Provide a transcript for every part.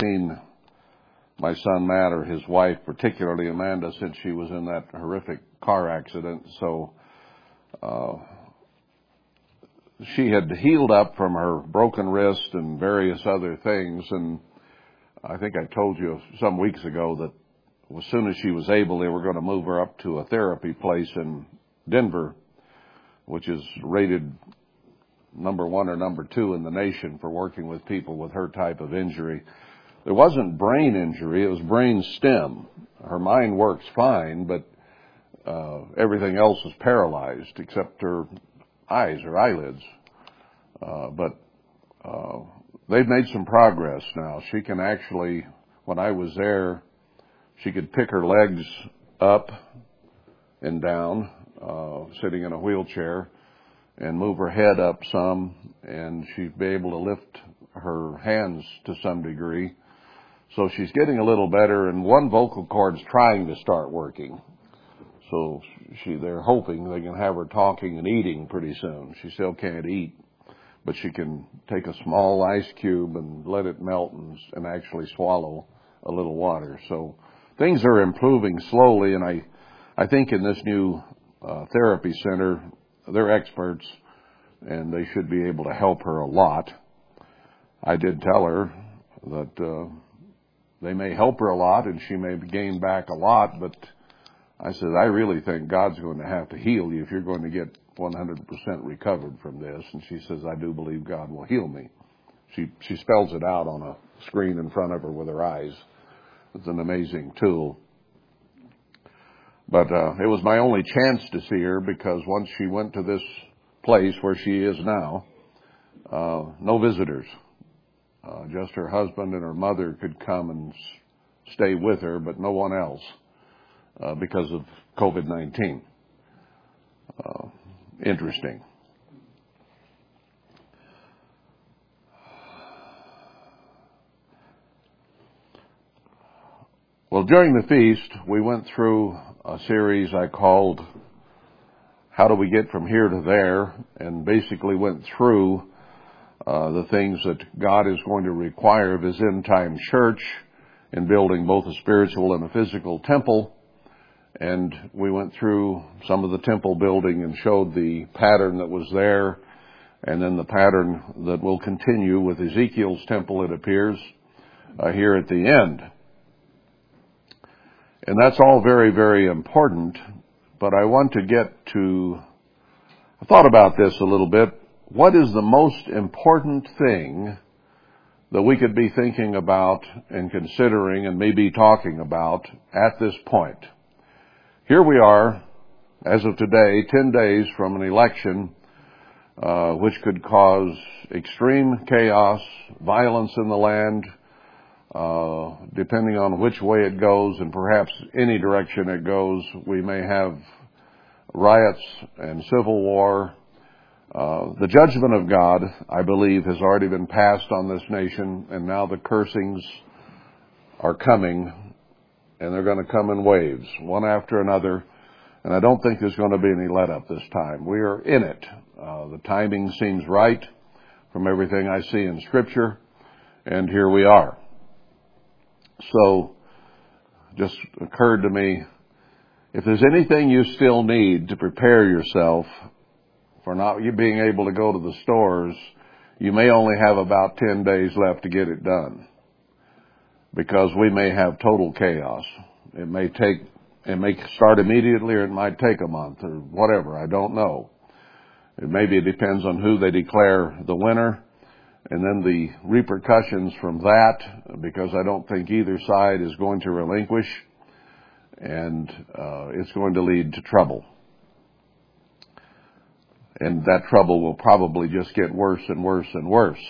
seen my son Matt or his wife, particularly Amanda, since she was in that horrific car accident. So, uh, she had healed up from her broken wrist and various other things. And I think I told you some weeks ago that as soon as she was able, they were going to move her up to a therapy place in Denver, which is rated number one or number two in the nation for working with people with her type of injury. It wasn't brain injury, it was brain stem. Her mind works fine, but uh, everything else is paralyzed except her eyes her eyelids. Uh, but uh, they've made some progress now. She can actually, when I was there, she could pick her legs up and down, uh, sitting in a wheelchair, and move her head up some, and she'd be able to lift her hands to some degree. So she's getting a little better, and one vocal cord's trying to start working. So she, they're hoping they can have her talking and eating pretty soon. She still can't eat, but she can take a small ice cube and let it melt and, and actually swallow a little water. So things are improving slowly, and I, I think in this new uh, therapy center, they're experts, and they should be able to help her a lot. I did tell her that uh, they may help her a lot, and she may gain back a lot, but I said, I really think God's going to have to heal you if you're going to get 100% recovered from this. And she says, I do believe God will heal me. She, she spells it out on a screen in front of her with her eyes. It's an amazing tool. But, uh, it was my only chance to see her because once she went to this place where she is now, uh, no visitors. Uh, just her husband and her mother could come and stay with her, but no one else uh, because of COVID 19. Uh, interesting. Well, during the feast, we went through a series I called How Do We Get From Here to There, and basically went through uh, the things that God is going to require of His end time church in building both a spiritual and a physical temple and we went through some of the temple building and showed the pattern that was there and then the pattern that will continue with Ezekiel's temple, it appears, uh, here at the end. And that's all very, very important, but I want to get to, I thought about this a little bit. What is the most important thing that we could be thinking about and considering and maybe talking about at this point? Here we are, as of today, 10 days from an election uh, which could cause extreme chaos, violence in the land, uh, depending on which way it goes and perhaps any direction it goes. We may have riots and civil war. Uh, the judgment of God, I believe, has already been passed on this nation, and now the cursings are coming and they're going to come in waves, one after another. And I don't think there's going to be any let up this time. We are in it. Uh, the timing seems right from everything I see in Scripture, and here we are. So, just occurred to me, if there's anything you still need to prepare yourself for not you being able to go to the stores, you may only have about 10 days left to get it done because we may have total chaos. It may take, it may start immediately or it might take a month or whatever. I don't know. It maybe it depends on who they declare the winner and then the repercussions from that because I don't think either side is going to relinquish and uh, it's going to lead to trouble. And that trouble will probably just get worse and worse and worse.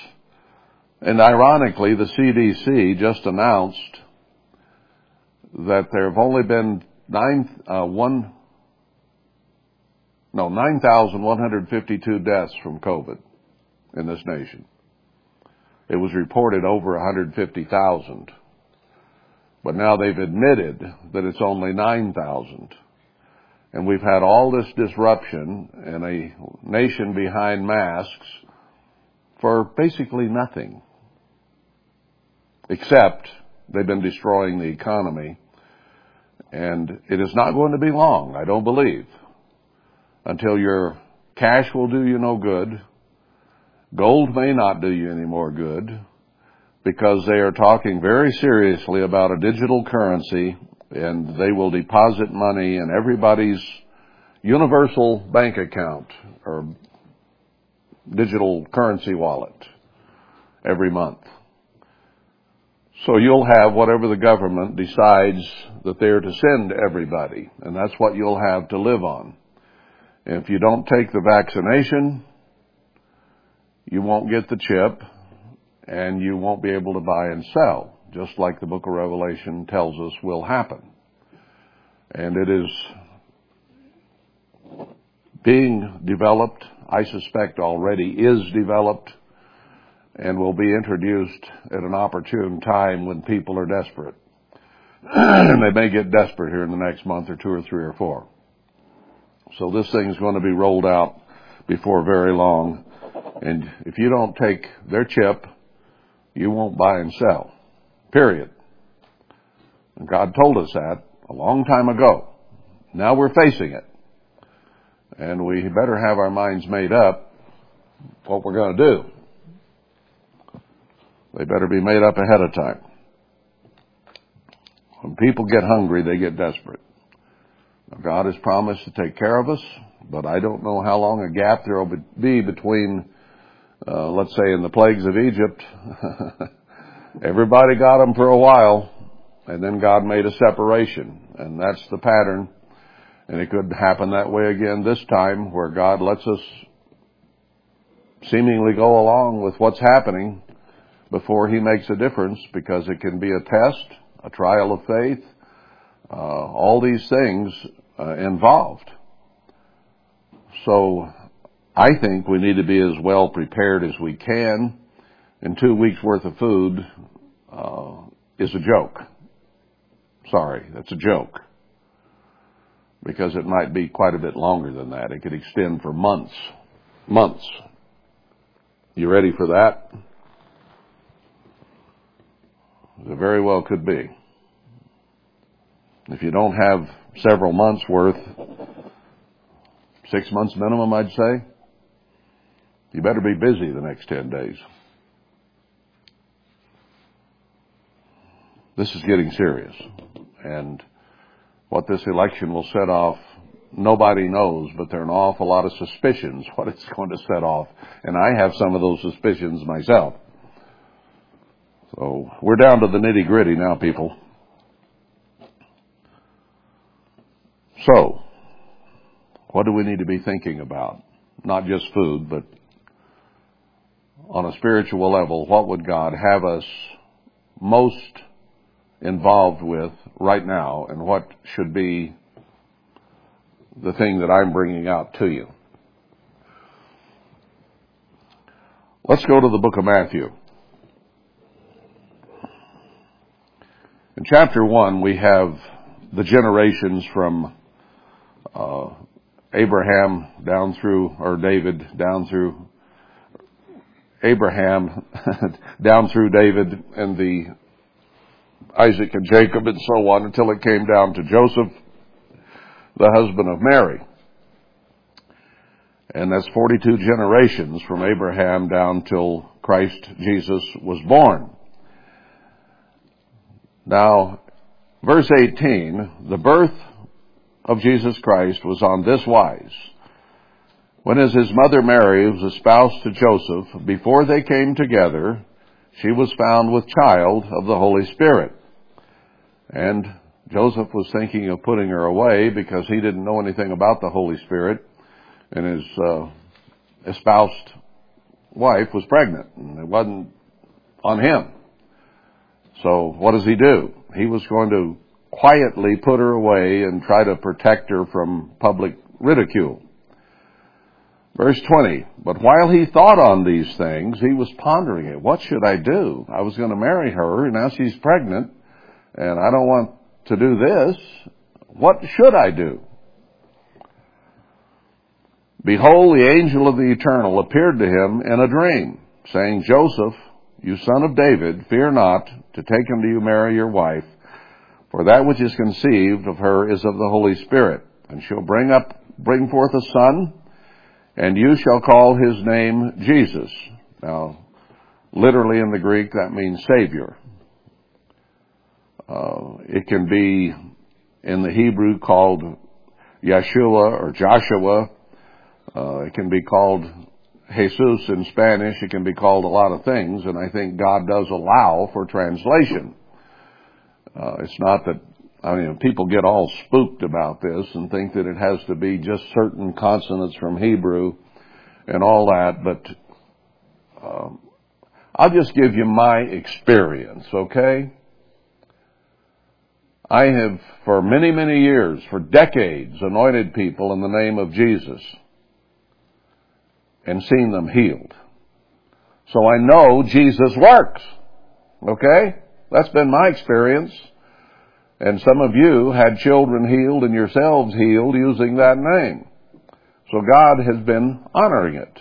And ironically, the CDC just announced that there have only been nine, uh, one, no, 9,152 deaths from COVID in this nation. It was reported over 150,000. But now they've admitted that it's only 9,000. And we've had all this disruption and a nation behind masks for basically nothing. except they've been destroying the economy. And it is not going to be long, I don't believe, until your cash will do you no good. Gold may not do you any more good because they are talking very seriously about a digital currency and they will deposit money in everybody's universal bank account or digital currency wallet every month. So you'll have whatever the government decides that they're to send everybody, and that's what you'll have to live on. If you don't take the vaccination, you won't get the chip, and you won't be able to buy and sell, just like the book of Revelation tells us will happen. And it is being developed, I suspect already is developed, and will be introduced at an opportune time when people are desperate. and they may get desperate here in the next month or two or three or four. So this thing is going to be rolled out before very long. And if you don't take their chip, you won't buy and sell. Period. And God told us that a long time ago. Now we're facing it. And we better have our minds made up what we're going to do. They better be made up ahead of time. When people get hungry, they get desperate. Now, God has promised to take care of us, but I don't know how long a gap there will be between, uh, let's say, in the plagues of Egypt. Everybody got them for a while, and then God made a separation, and that's the pattern. And it could happen that way again this time, where God lets us seemingly go along with what's happening before He makes a difference, because it can be a test, a trial of faith, uh, all these things uh, involved. So I think we need to be as well prepared as we can. And two weeks worth of food uh, is a joke. Sorry, that's a joke. Because it might be quite a bit longer than that. It could extend for months. Months. You ready for that? It very well could be. If you don't have several months worth, six months minimum, I'd say, you better be busy the next 10 days. This is getting serious. And what this election will set off, nobody knows, but there are an awful lot of suspicions what it's going to set off. And I have some of those suspicions myself. So we're down to the nitty gritty now, people. So, what do we need to be thinking about? Not just food, but on a spiritual level, what would God have us most involved with right now, and what should be the thing that I'm bringing out to you? Let's go to the book of Matthew. In chapter 1, we have the generations from uh, Abraham down through, or David down through Abraham, down through David and the Isaac and Jacob and so on until it came down to Joseph, the husband of Mary. And that's 42 generations from Abraham down till Christ Jesus was born. Now, verse 18, the birth of Jesus Christ was on this wise. When as his mother Mary was espoused to Joseph, before they came together, she was found with child of the Holy Spirit. And Joseph was thinking of putting her away because he didn't know anything about the Holy Spirit, and his uh, espoused wife was pregnant, and it wasn't on him. So what does he do? He was going to quietly put her away and try to protect her from public ridicule. Verse 20, but while he thought on these things, he was pondering it. What should I do? I was going to marry her, and now she's pregnant, and I don't want to do this. What should I do? Behold, the angel of the eternal appeared to him in a dream, saying, Joseph, you son of David, fear not to take unto you Mary your wife, for that which is conceived of her is of the Holy Spirit, and she'll bring up, bring forth a son, and you shall call his name Jesus. Now, literally in the Greek, that means Savior. Uh, it can be in the Hebrew called Yeshua or Joshua. Uh, it can be called Jesus in Spanish. It can be called a lot of things, and I think God does allow for translation. Uh, it's not that I mean people get all spooked about this and think that it has to be just certain consonants from Hebrew and all that, but um, I'll just give you my experience, okay? I have, for many, many years, for decades, anointed people in the name of Jesus and seen them healed. So I know Jesus works. Okay? That's been my experience. And some of you had children healed and yourselves healed using that name. So God has been honoring it.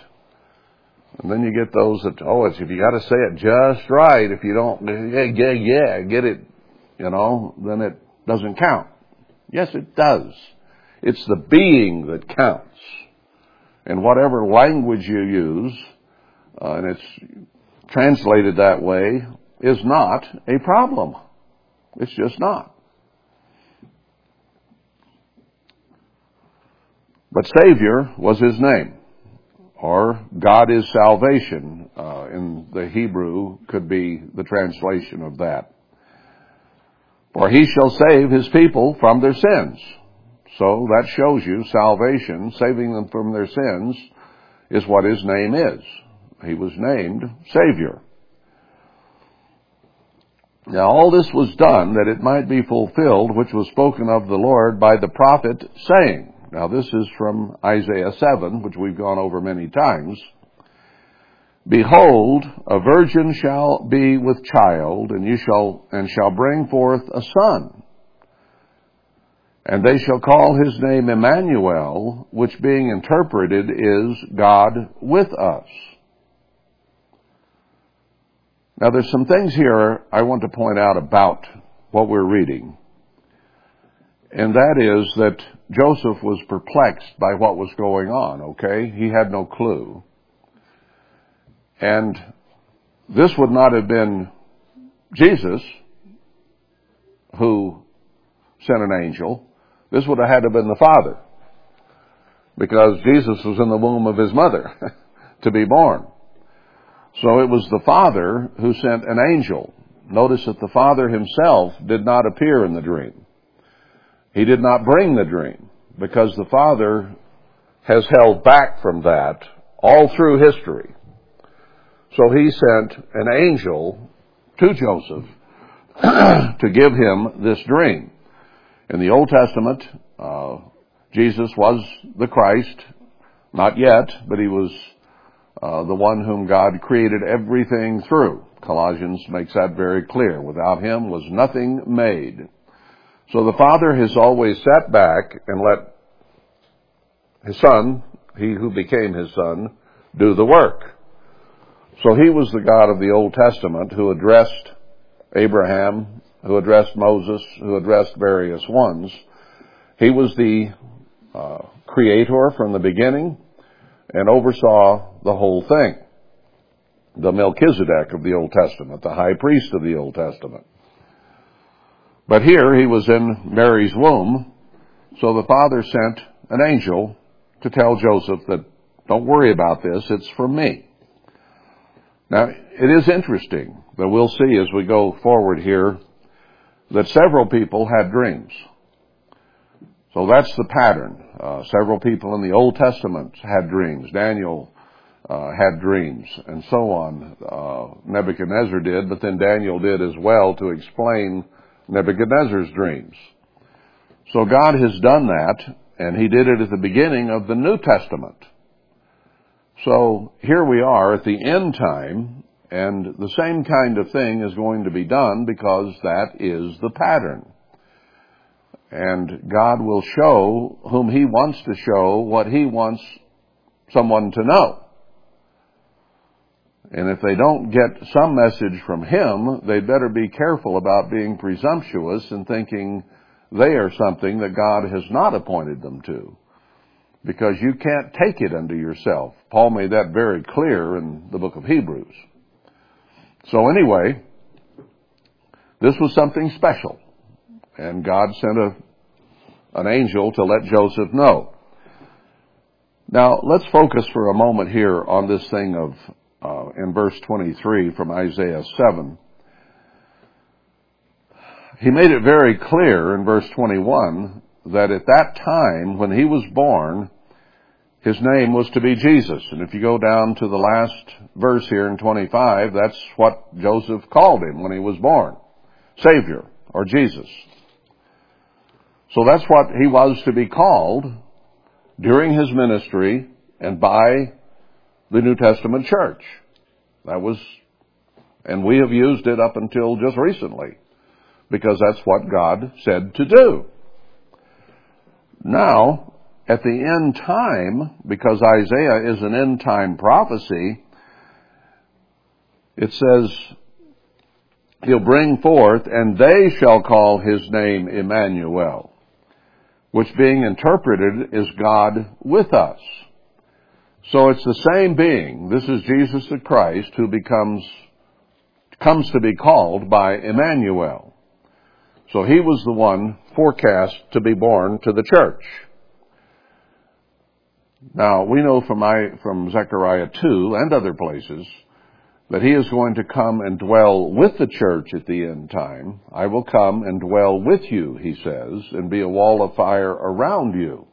And then you get those that, oh, it's, if you gotta say it just right, if you don't, yeah, yeah, yeah, get it, you know, then it doesn't count. Yes, it does. It's the being that counts. And whatever language you use, uh, and it's translated that way, is not a problem. It's just not. But Savior was his name, or God is salvation uh, in the Hebrew could be the translation of that. For he shall save his people from their sins. So that shows you salvation, saving them from their sins, is what his name is. He was named Savior. Now all this was done that it might be fulfilled which was spoken of the Lord by the prophet saying. Now this is from Isaiah 7, which we've gone over many times. Behold, a virgin shall be with child, and you shall, and shall bring forth a son. And they shall call his name Emmanuel, which being interpreted is God with us. Now there's some things here I want to point out about what we're reading. And that is that Joseph was perplexed by what was going on, okay? He had no clue. And this would not have been Jesus who sent an angel. This would have had to have been the Father. Because Jesus was in the womb of his mother to be born. So it was the Father who sent an angel. Notice that the Father himself did not appear in the dream. He did not bring the dream because the Father has held back from that all through history. So he sent an angel to Joseph to give him this dream. In the Old Testament, uh, Jesus was the Christ, not yet, but he was uh, the one whom God created everything through. Colossians makes that very clear. Without him was nothing made. So the Father has always sat back and let his Son, he who became his Son, do the work. So he was the God of the Old Testament who addressed Abraham, who addressed Moses, who addressed various ones. He was the uh, creator from the beginning and oversaw the whole thing. The Melchizedek of the Old Testament, the high priest of the Old Testament. But here he was in Mary's womb, so the father sent an angel to tell Joseph that don't worry about this, it's from me. Now, it is interesting that we'll see as we go forward here that several people had dreams. So that's the pattern. Uh, several people in the Old Testament had dreams. Daniel uh, had dreams, and so on. Uh, Nebuchadnezzar did, but then Daniel did as well to explain Nebuchadnezzar's dreams. So God has done that, and He did it at the beginning of the New Testament. So here we are at the end time, and the same kind of thing is going to be done because that is the pattern. And God will show whom He wants to show what He wants someone to know. And if they don't get some message from him, they'd better be careful about being presumptuous and thinking they are something that God has not appointed them to. Because you can't take it unto yourself. Paul made that very clear in the book of Hebrews. So anyway, this was something special. And God sent a, an angel to let Joseph know. Now, let's focus for a moment here on this thing of, uh, in verse 23 from Isaiah 7. He made it very clear in verse 21 that at that time when he was born, his name was to be Jesus. And if you go down to the last verse here in 25, that's what Joseph called him when he was born. Savior, or Jesus. So that's what he was to be called during his ministry and by the New Testament church. That was, and we have used it up until just recently because that's what God said to do. Now, at the end time, because Isaiah is an end time prophecy, it says, He'll bring forth, and they shall call his name Emmanuel, which being interpreted is God with us. So it's the same being. This is Jesus the Christ who becomes, comes to be called by Emmanuel. So he was the one forecast to be born to the church. Now, we know from, I, from Zechariah 2 and other places that he is going to come and dwell with the church at the end time. I will come and dwell with you, he says, and be a wall of fire around you.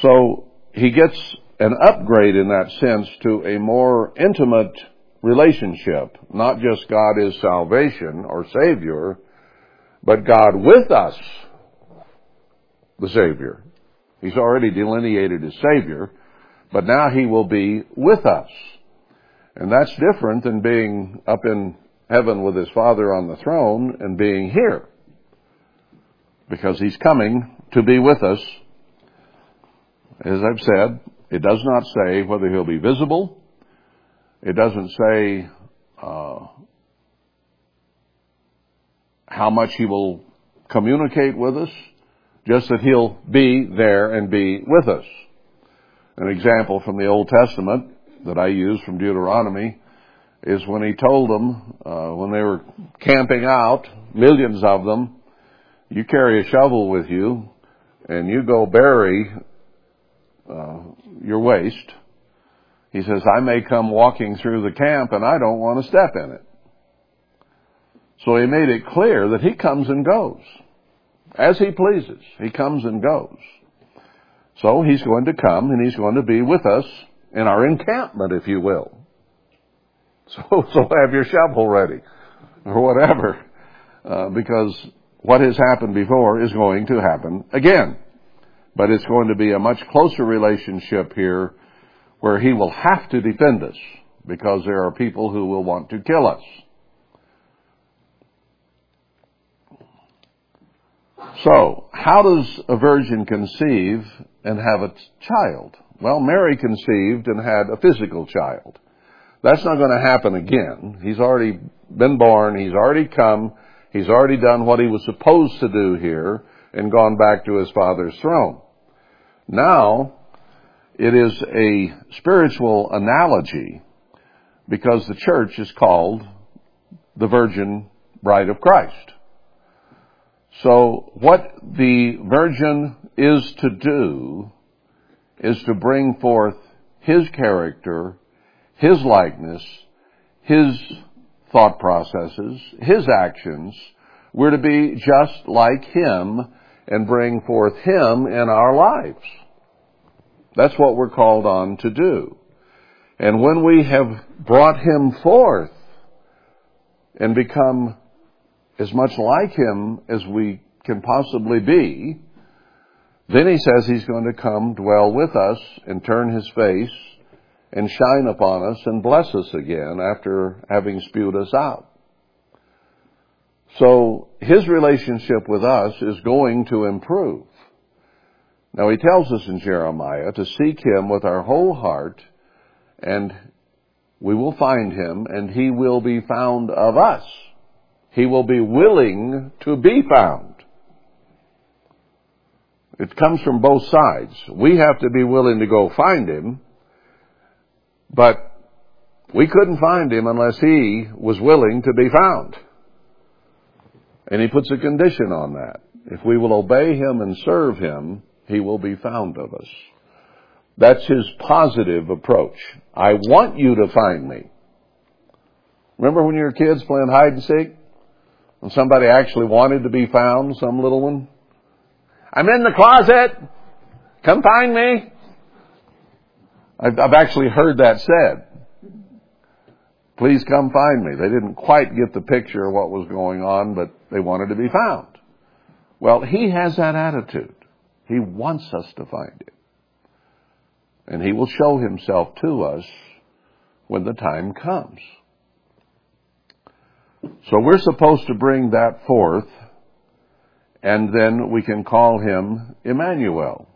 So he gets an upgrade in that sense to a more intimate relationship. Not just God is salvation or Savior, but God with us, the Savior. He's already delineated his Savior, but now he will be with us. And that's different than being up in heaven with his Father on the throne and being here. Because he's coming to be with us. As I've said, it does not say whether he'll be visible. It doesn't say uh, how much he will communicate with us just that he'll be there and be with us. An example from the Old Testament that I use from Deuteronomy is when he told them, uh, when they were camping out, millions of them, you carry a shovel with you and you go bury uh, your waste. He says, I may come walking through the camp and I don't want to step in it. So he made it clear that he comes and goes as he pleases. He comes and goes. So he's going to come and he's going to be with us in our encampment, if you will. So, so have your shovel ready or whatever, uh, because what has happened before is going to happen again. But it's going to be a much closer relationship here where he will have to defend us because there are people who will want to kill us. So, how does a virgin conceive and have a child? Well, Mary conceived and had a physical child. That's not going to happen again. He's already been born. He's already come. He's already done what he was supposed to do here and gone back to his father's throne. Now, it is a spiritual analogy because the church is called the Virgin Bride of Christ. So what the virgin is to do is to bring forth his character, his likeness, his thought processes, his actions. We're to be just like him and bring forth him in our lives. That's what we're called on to do. And when we have brought him forth and become as much like him as we can possibly be, then he says he's going to come dwell with us and turn his face and shine upon us and bless us again after having spewed us out. So his relationship with us is going to improve. Now he tells us in Jeremiah to seek him with our whole heart and we will find him and he will be found of us. He will be willing to be found. It comes from both sides. We have to be willing to go find him, but we couldn't find him unless he was willing to be found. And he puts a condition on that. If we will obey him and serve him, he will be found of us. That's his positive approach. I want you to find me. Remember when you were kids playing hide and seek? Somebody actually wanted to be found, some little one? I'm in the closet. Come find me. I've, I've actually heard that said. Please come find me. They didn't quite get the picture of what was going on, but they wanted to be found. Well, he has that attitude. He wants us to find him. And he will show himself to us when the time comes. So we're supposed to bring that forth, and then we can call him Emmanuel.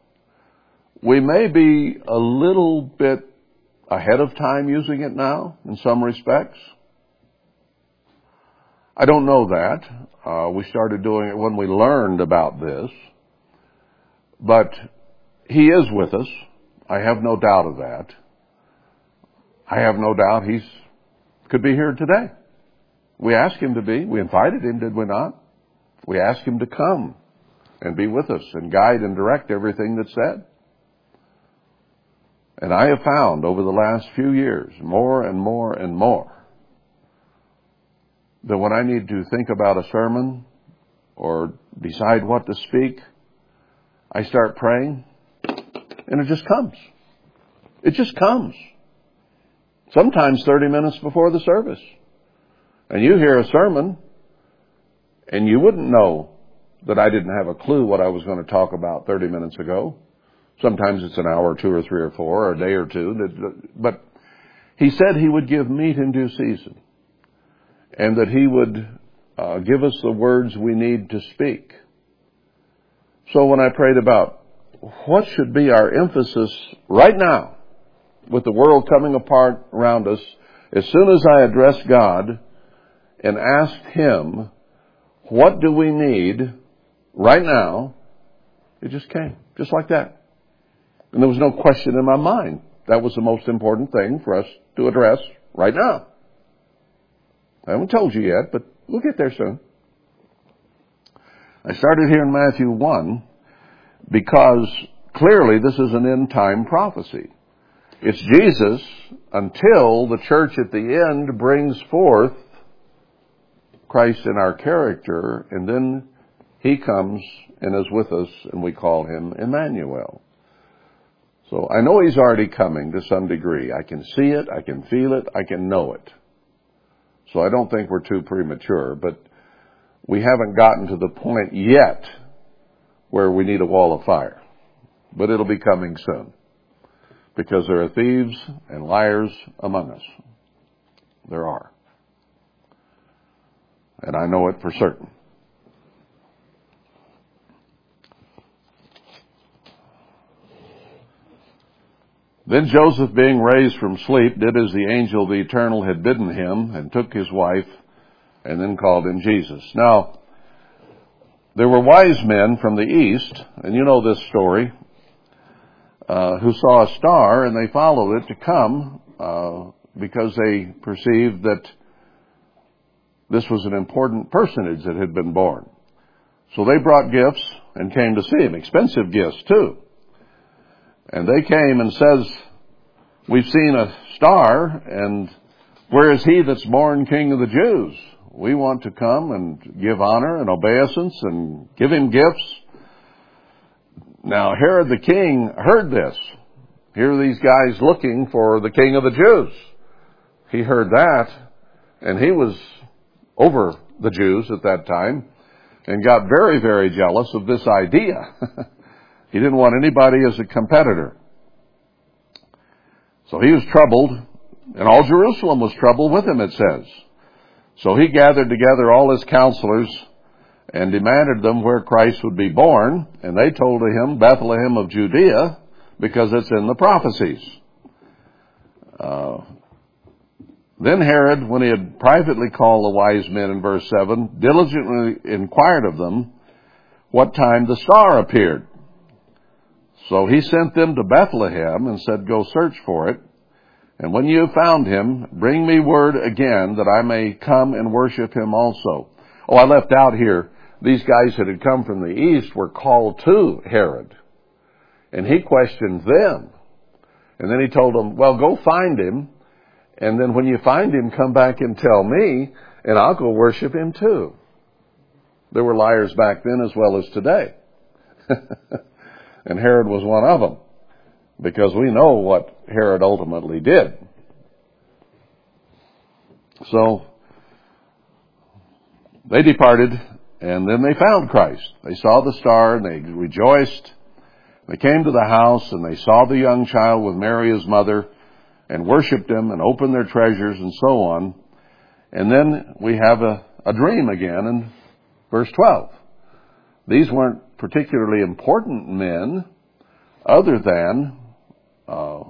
We may be a little bit ahead of time using it now in some respects. I don't know that. Uh, we started doing it when we learned about this. But he is with us. I have no doubt of that. I have no doubt he's could be here today. We asked him to be. We invited him, did we not? We asked him to come and be with us and guide and direct everything that's said. And I have found over the last few years more and more and more that when I need to think about a sermon or decide what to speak, I start praying and it just comes. It just comes. Sometimes 30 minutes before the service. And you hear a sermon and you wouldn't know that I didn't have a clue what I was going to talk about 30 minutes ago. Sometimes it's an hour, two or three or four, or a day or two. But he said he would give meat in due season. And that he would uh, give us the words we need to speak. So when I prayed about what should be our emphasis right now with the world coming apart around us, as soon as I addressed God and asked Him, what do we need right now? It just came, just like that. And there was no question in my mind. That was the most important thing for us to address right now. I haven't told you yet, but we'll get there soon. I started here in Matthew 1 because clearly this is an end time prophecy. It's Jesus until the church at the end brings forth Christ in our character, and then he comes and is with us, and we call him Emmanuel. So I know he's already coming to some degree. I can see it, I can feel it, I can know it. So I don't think we're too premature, but we haven't gotten to the point yet where we need a wall of fire. But it'll be coming soon. Because there are thieves and liars among us. There are. And I know it for certain. Then Joseph, being raised from sleep, did as the angel of the eternal had bidden him, and took his wife, and then called him Jesus. Now, there were wise men from the east, and you know this story, uh, who saw a star and they followed it to come uh, because they perceived that this was an important personage that had been born. So they brought gifts and came to see him, expensive gifts too. And they came and says, we've seen a star and where is he that's born king of the Jews? We want to come and give honor and obeisance and give him gifts. Now Herod the king heard this. Here are these guys looking for the king of the Jews. He heard that and he was over the Jews at that time and got very, very jealous of this idea. He didn't want anybody as a competitor. So he was troubled, and all Jerusalem was troubled with him, it says. So he gathered together all his counselors and demanded them where Christ would be born, and they told him Bethlehem of Judea because it's in the prophecies. Uh, Then Herod, when he had privately called the wise men in verse 7, diligently inquired of them what time the star appeared. So he sent them to Bethlehem and said, Go search for it. And when you have found him, bring me word again that I may come and worship him also. Oh, I left out here, these guys that had come from the east were called to Herod. And he questioned them. And then he told them, well, go find him. And then when you find him, come back and tell me, and I'll go worship him too. There were liars back then as well as today. and Herod was one of them. Because we know what Herod ultimately did. So, they departed, and then they found Christ. They saw the star, and they rejoiced. They came to the house, and they saw the young child with Mary his mother, and worshiped him, and opened their treasures, and so on. And then we have a, a dream again in verse 12. These weren't particularly important men, other than uh,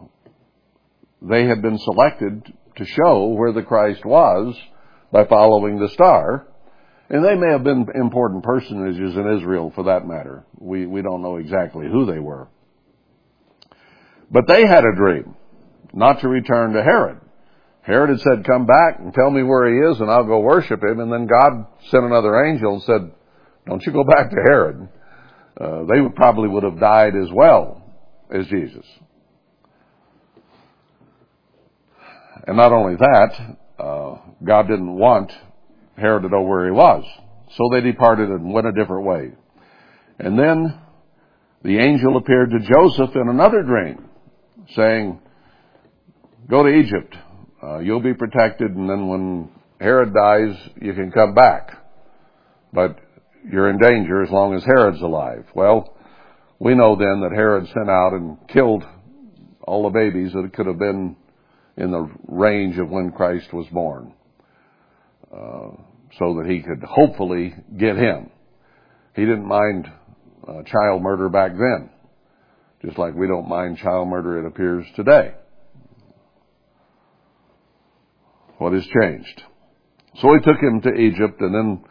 they had been selected to show where the Christ was by following the star. And they may have been important personages in Israel for that matter. We, we don't know exactly who they were. But they had a dream, not to return to Herod. Herod had said, come back and tell me where he is and I'll go worship him. And then God sent another angel and said, don't you go back to Herod. Uh, they would probably would have died as well as Jesus. And not only that, uh, God didn't want Herod to know where he was. So they departed and went a different way. And then the angel appeared to Joseph in another dream, saying, Go to Egypt. Uh, you'll be protected, and then when Herod dies, you can come back. But you're in danger as long as Herod's alive. Well, we know then that Herod sent out and killed all the babies that could have been in the range of when Christ was born, uh, so that he could hopefully get him. He didn't mind uh, child murder back then, just like we don't mind child murder, it appears, today. What has changed? So he took him to Egypt, and then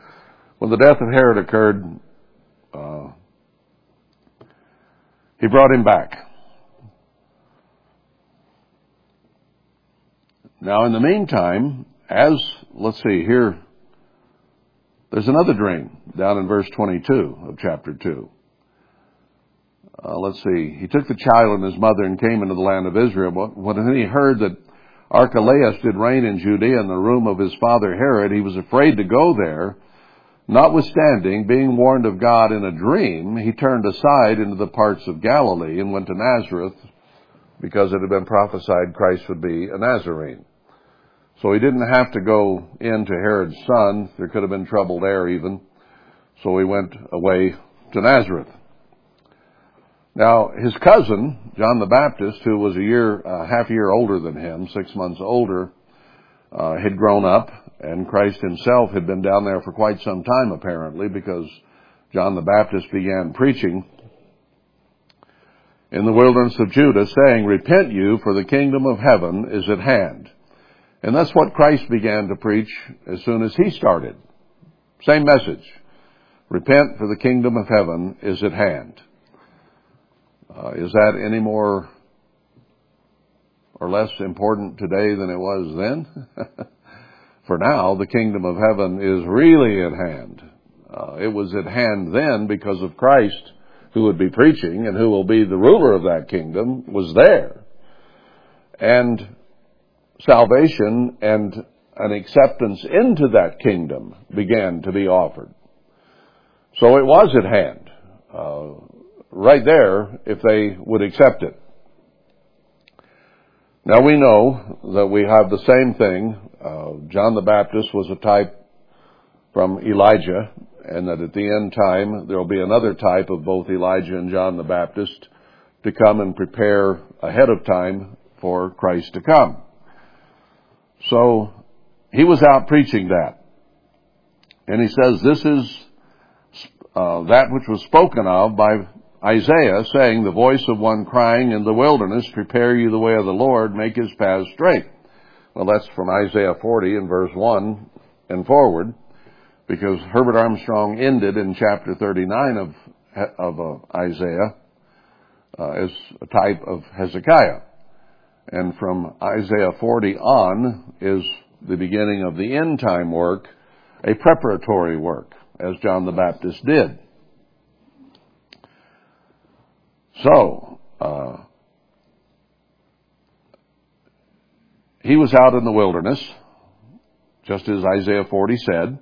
when the death of Herod occurred, uh, he brought him back. Now, in the meantime, as, let's see, here, there's another dream down in verse 22 of chapter 2. Uh, let's see. He took the child and his mother and came into the land of Israel. But when he heard that Archelaus did reign in Judea in the room of his father Herod, he was afraid to go there. Notwithstanding, being warned of God in a dream, he turned aside into the parts of Galilee and went to Nazareth because it had been prophesied Christ would be a Nazarene. So he didn't have to go into Herod's son. There could have been trouble there even. So he went away to Nazareth. Now, his cousin, John the Baptist, who was a year, uh, half a year older than him, six months older, uh, had grown up, and Christ himself had been down there for quite some time apparently, because John the Baptist began preaching in the wilderness of Judah, saying, Repent you, for the kingdom of heaven is at hand. And that's what Christ began to preach as soon as he started. Same message. Repent, for the kingdom of heaven is at hand. Uh, is that any more or less important today than it was then? For now, the kingdom of heaven is really at hand. Uh, it was at hand then because of Christ, who would be preaching and who will be the ruler of that kingdom, was there. And salvation and an acceptance into that kingdom began to be offered. So it was at hand. Uh, right there if they would accept it. Now we know that we have the same thing. Uh, John the Baptist was a type from Elijah, and that at the end time there will be another type of both Elijah and John the Baptist to come and prepare ahead of time for Christ to come. So he was out preaching that. And he says, this is uh, that which was spoken of by Isaiah saying, the voice of one crying in the wilderness, prepare you the way of the Lord, make his paths straight. Well, that's from Isaiah 40 and verse 1 and forward, because Herbert Armstrong ended in chapter 39 of, of uh, Isaiah uh, as a type of Hezekiah. And from Isaiah 40 on is the beginning of the end time work, a preparatory work, as John the Baptist did. So, uh, he was out in the wilderness, just as Isaiah 40 said,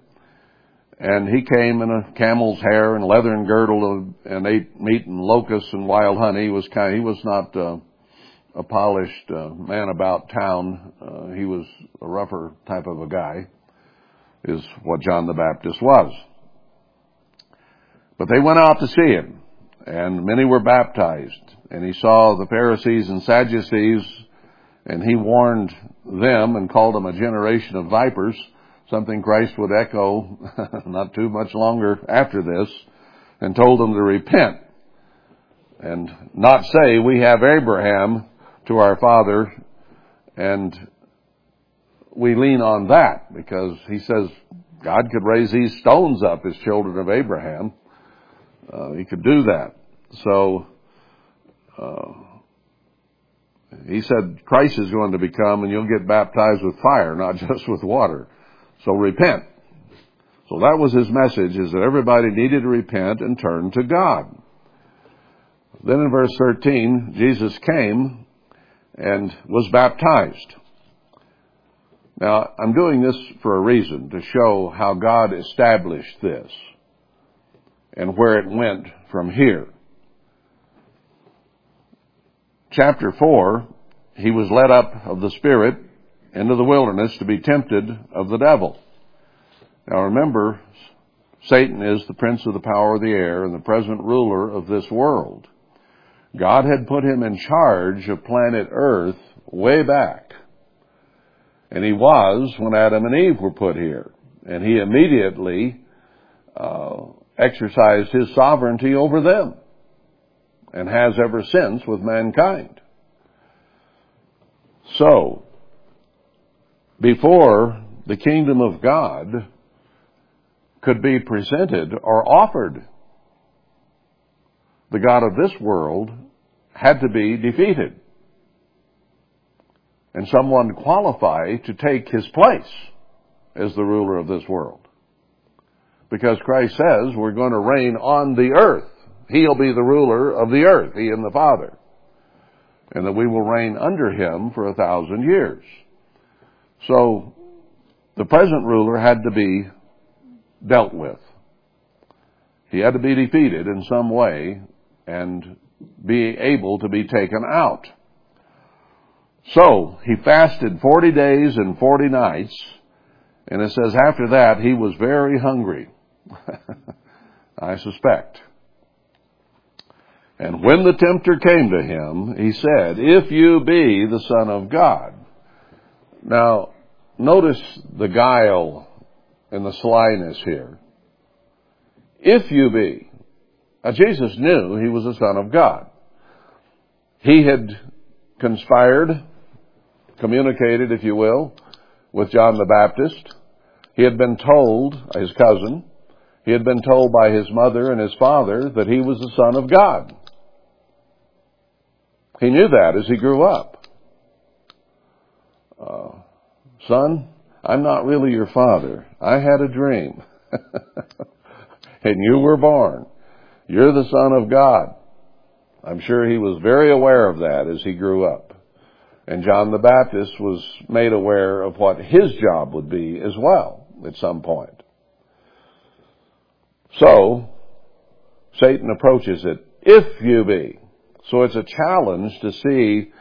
and he came in a camel's hair and leathern girdle and ate meat and locusts and wild honey. He was kind. He was not uh, a polished uh, man about town. Uh, he was a rougher type of a guy. Is what John the Baptist was. But they went out to see him, and many were baptized. And he saw the Pharisees and Sadducees, and he warned them and called them a generation of vipers something Christ would echo not too much longer after this, and told them to repent and not say, we have Abraham to our father and we lean on that because he says God could raise these stones up as children of Abraham. Uh, he could do that. So, uh, he said Christ is going to become and you'll get baptized with fire, not just with water. So repent. So that was his message, is that everybody needed to repent and turn to God. Then in verse 13, Jesus came and was baptized. Now, I'm doing this for a reason, to show how God established this and where it went from here. Chapter 4, he was led up of the Spirit into the wilderness to be tempted of the devil. Now remember, Satan is the prince of the power of the air and the present ruler of this world. God had put him in charge of planet Earth way back. And he was when Adam and Eve were put here. And he immediately uh, exercised his sovereignty over them and has ever since with mankind. So, before the kingdom of God could be presented or offered, the God of this world had to be defeated. And someone qualified to take his place as the ruler of this world. Because Christ says we're going to reign on the earth. He'll be the ruler of the earth, he and the Father. And that we will reign under him for a thousand years. So, the present ruler had to be dealt with. He had to be defeated in some way and be able to be taken out. So, he fasted 40 days and 40 nights, and it says after that he was very hungry. I suspect. And when the tempter came to him, he said, If you be the Son of God. Now, notice the guile and the slyness here. If you be. Now Jesus knew he was the Son of God. He had conspired, communicated, if you will, with John the Baptist. He had been told, his cousin, he had been told by his mother and his father that he was the Son of God. He knew that as he grew up. Uh, son, I'm not really your father. I had a dream. and you were born. You're the son of God. I'm sure he was very aware of that as he grew up. And John the Baptist was made aware of what his job would be as well at some point. So, Satan approaches it, if you be. So it's a challenge to see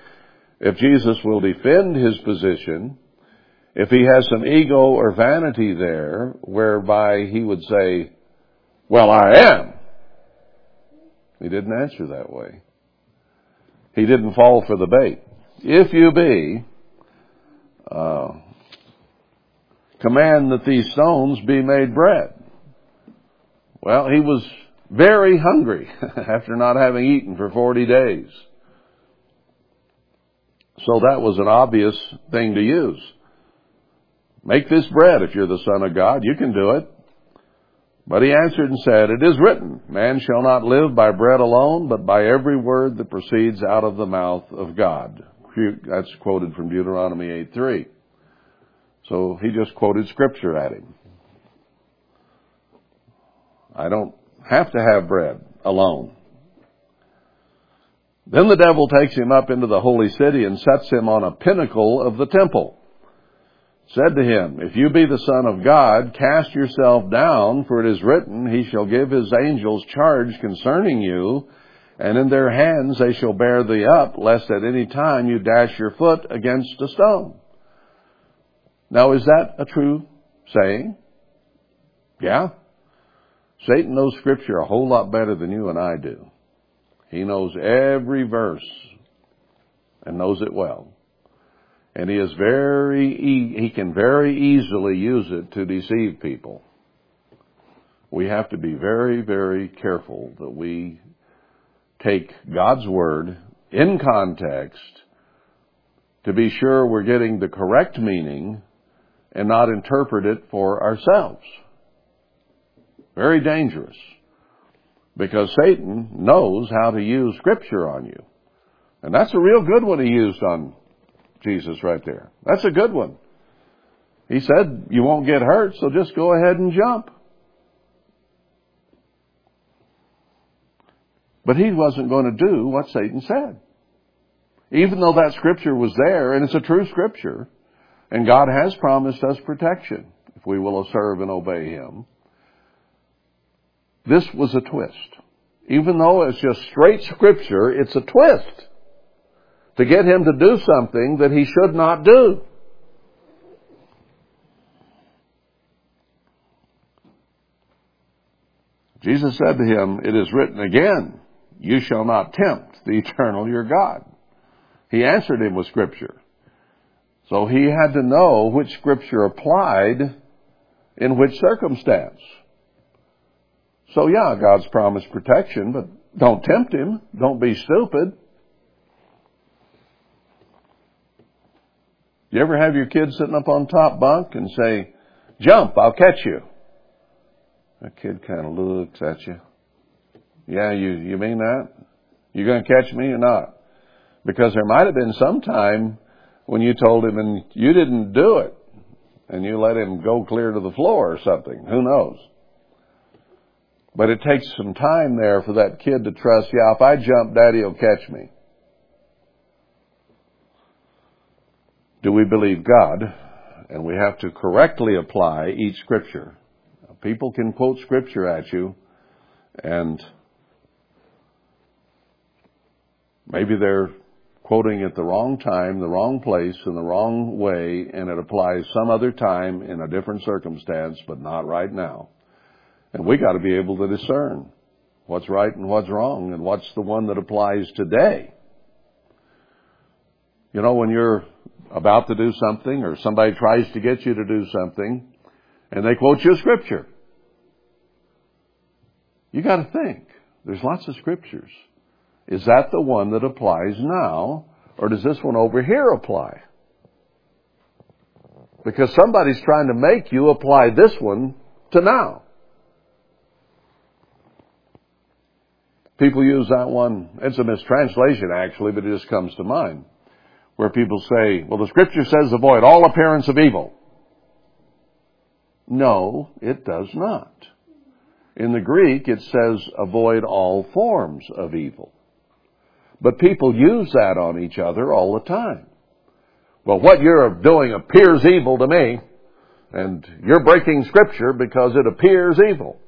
if Jesus will defend his position if he has some ego or vanity there, whereby he would say, well, I am. He didn't answer that way. He didn't fall for the bait. If you be, uh, command that these stones be made bread. Well, he was very hungry after not having eaten for 40 days. So that was an obvious thing to use. Make this bread if you're the Son of God. You can do it. But he answered and said, It is written, Man shall not live by bread alone, but by every word that proceeds out of the mouth of God. That's quoted from Deuteronomy 8.3. So he just quoted scripture at him. I don't have to have bread alone. Then the devil takes him up into the holy city and sets him on a pinnacle of the temple. Said to him, If you be the Son of God, cast yourself down, for it is written, He shall give His angels charge concerning you, and in their hands they shall bear thee up, lest at any time you dash your foot against a stone. Now is that a true saying? Yeah. Satan knows scripture a whole lot better than you and I do. He knows every verse and knows it well. And he is very, he can very easily use it to deceive people. We have to be very, very careful that we take God's Word in context to be sure we're getting the correct meaning and not interpret it for ourselves. Very dangerous. Because Satan knows how to use Scripture on you. And that's a real good one he used on Jesus right there. That's a good one. He said, you won't get hurt, so just go ahead and jump. But he wasn't going to do what Satan said. Even though that scripture was there, and it's a true scripture, and God has promised us protection if we will serve and obey him. This was a twist. Even though it's just straight scripture, it's a twist to get him to do something that he should not do. Jesus said to him, It is written again, You shall not tempt the eternal your God. He answered him with Scripture. So he had to know which Scripture applied in which circumstance. So yeah, God's promised protection, but don't tempt him. Don't be stupid. You ever have your kid sitting up on top bunk and say, jump, I'll catch you? That kid kind of looks at you. Yeah, you, you mean that? You gonna catch me or not? Because there might have been some time when you told him and you didn't do it and you let him go clear to the floor or something. Who knows? But it takes some time there for that kid to trust, yeah, if I jump, daddy will catch me. do we believe God? And we have to correctly apply each scripture. People can quote scripture at you and maybe they're quoting at the wrong time, the wrong place, in the wrong way, and it applies some other time in a different circumstance, but not right now. And we gotta be able to discern what's right and what's wrong and what's the one that applies today. You know, when you're about to do something or somebody tries to get you to do something and they quote you a scripture. You gotta think. There's lots of scriptures. Is that the one that applies now or does this one over here apply? Because somebody's trying to make you apply this one to now. People use that one, it's a mistranslation actually, but it just comes to mind where people say, well, the scripture says avoid all appearance of evil. No, it does not. In the Greek, it says avoid all forms of evil. But people use that on each other all the time. Well, what you're doing appears evil to me, and you're breaking scripture because it appears evil.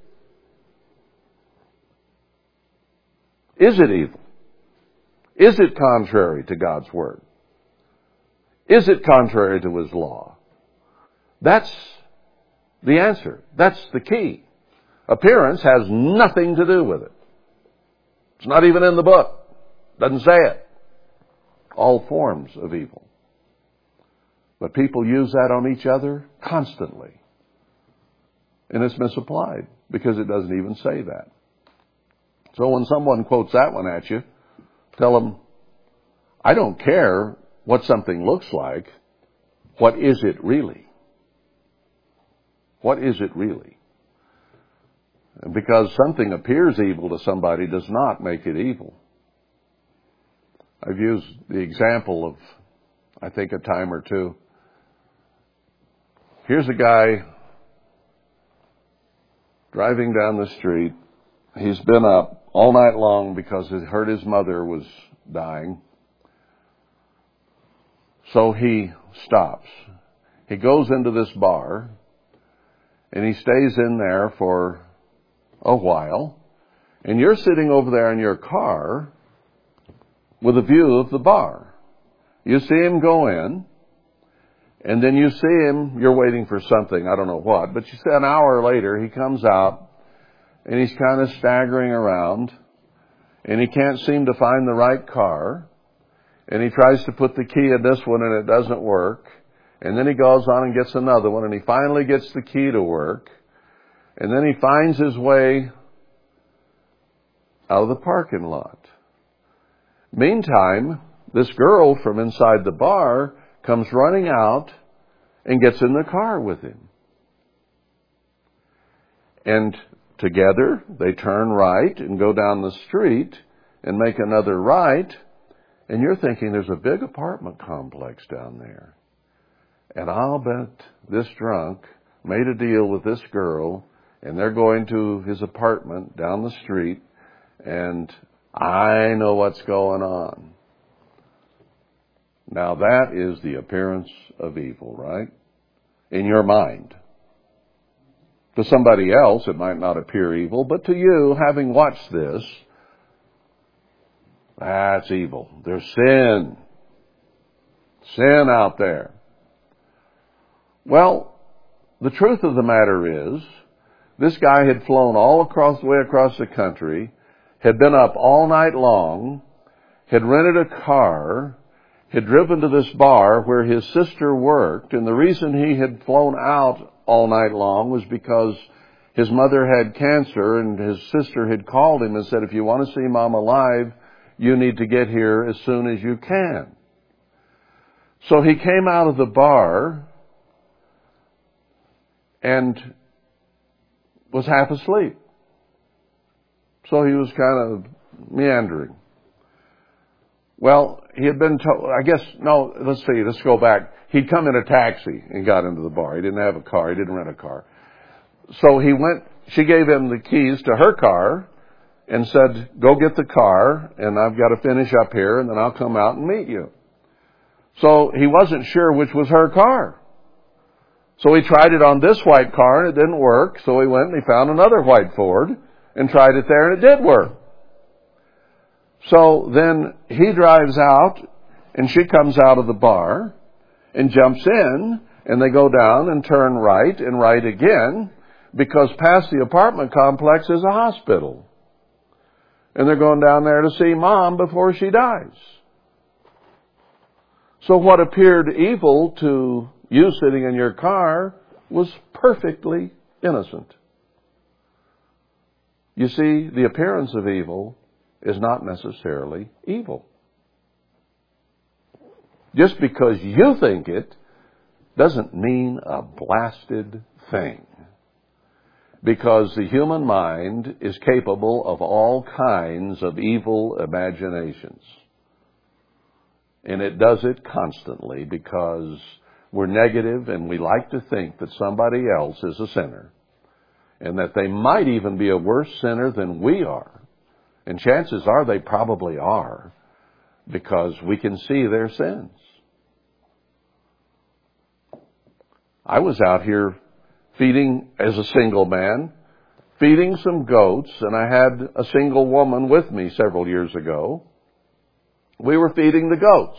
Is it evil? Is it contrary to God's Word? Is it contrary to his law? That's the answer. That's the key. Appearance has nothing to do with it. It's not even in the book. Doesn't say it. All forms of evil. But people use that on each other constantly. And it's misapplied because it doesn't even say that. So when someone quotes that one at you, tell them, I don't care what something looks like, what is it really? What is it really? Because something appears evil to somebody does not make it evil. I've used the example of, I think, a time or two. Here's a guy driving down the street. He's been up all night long because he heard his mother was dying. So he stops. He goes into this bar and he stays in there for a while. And you're sitting over there in your car with a view of the bar. You see him go in and then you see him, you're waiting for something, I don't know what, but you see an hour later he comes out and he's kind of staggering around and he can't seem to find the right car and he tries to put the key in this one and it doesn't work and then he goes on and gets another one and he finally gets the key to work and then he finds his way out of the parking lot. Meantime, this girl from inside the bar comes running out and gets in the car with him. And together they turn right and go down the street and make another right. And you're thinking there's a big apartment complex down there. And I'll bet this drunk made a deal with this girl and they're going to his apartment down the street and I know what's going on. Now that is the appearance of evil, right? In your mind. To somebody else, it might not appear evil, but to you, having watched this, that's evil. There's sin. Sin out there. Well, the truth of the matter is, this guy had flown all across the way across the country, had been up all night long, had rented a car, had driven to this bar where his sister worked, and the reason he had flown out all night long was because his mother had cancer and his sister had called him and said, if you want to see mom alive, you need to get here as soon as you can. So he came out of the bar and was half asleep. So he was kind of meandering. Well, he had been told, I guess, no, let's see, let's go back. He'd come in a taxi and got into the bar. He didn't have a car. He didn't rent a car. So he went, she gave him the keys to her car and said, go get the car and I've got to finish up here and then I'll come out and meet you. So he wasn't sure which was her car. So he tried it on this white car and it didn't work. So he went and he found another white Ford and tried it there and it did work. So then he drives out and she comes out of the bar and jumps in and they go down and turn right and right again because past the apartment complex is a hospital. And they're going down there to see mom before she dies. So what appeared evil to you sitting in your car was perfectly innocent. You see, the appearance of evil is not necessarily evil. Just because you think it doesn't mean a blasted thing. Because the human mind is capable of all kinds of evil imaginations. And it does it constantly because we're negative and we like to think that somebody else is a sinner. And that they might even be a worse sinner than we are. And chances are they probably are because we can see their sins. I was out here feeding as a single man, feeding some goats, and I had a single woman with me several years ago. We were feeding the goats.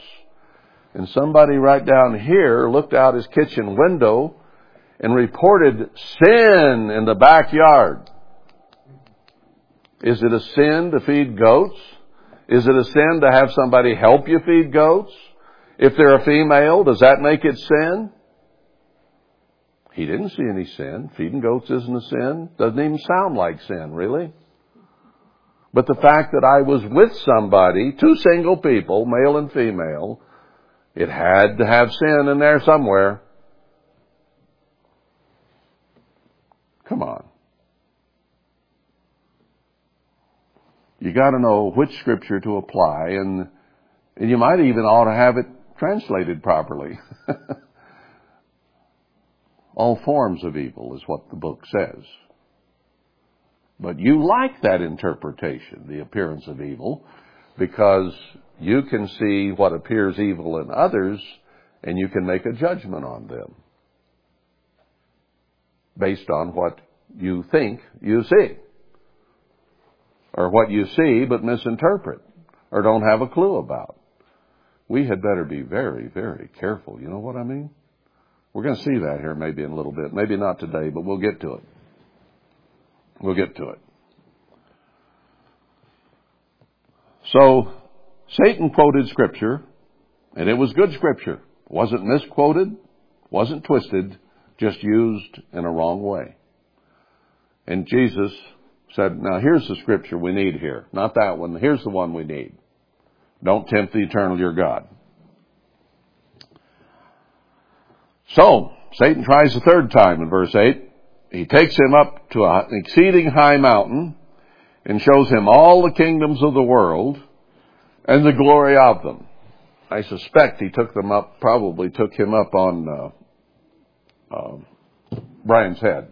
And somebody right down here looked out his kitchen window and reported sin in the backyard. Is it a sin to feed goats? Is it a sin to have somebody help you feed goats? If they're a female, does that make it sin? He didn't see any sin. Feeding goats isn't a sin. Doesn't even sound like sin, really. But the fact that I was with somebody, two single people, male and female, it had to have sin in there somewhere. Come on. You gotta know which scripture to apply and, and you might even ought to have it translated properly. All forms of evil is what the book says. But you like that interpretation, the appearance of evil, because you can see what appears evil in others and you can make a judgment on them based on what you think you see. Or what you see but misinterpret or don't have a clue about. We had better be very, very careful. You know what I mean? We're going to see that here maybe in a little bit. Maybe not today, but we'll get to it. We'll get to it. So, Satan quoted scripture, and it was good scripture. Wasn't misquoted, wasn't twisted, just used in a wrong way. And Jesus said, now here's the scripture we need here. Not that one. Here's the one we need. Don't tempt the eternal your God. So, Satan tries a third time in verse 8. He takes him up to an exceeding high mountain and shows him all the kingdoms of the world and the glory of them. I suspect he took them up, probably took him up on uh, uh, Brian's Head.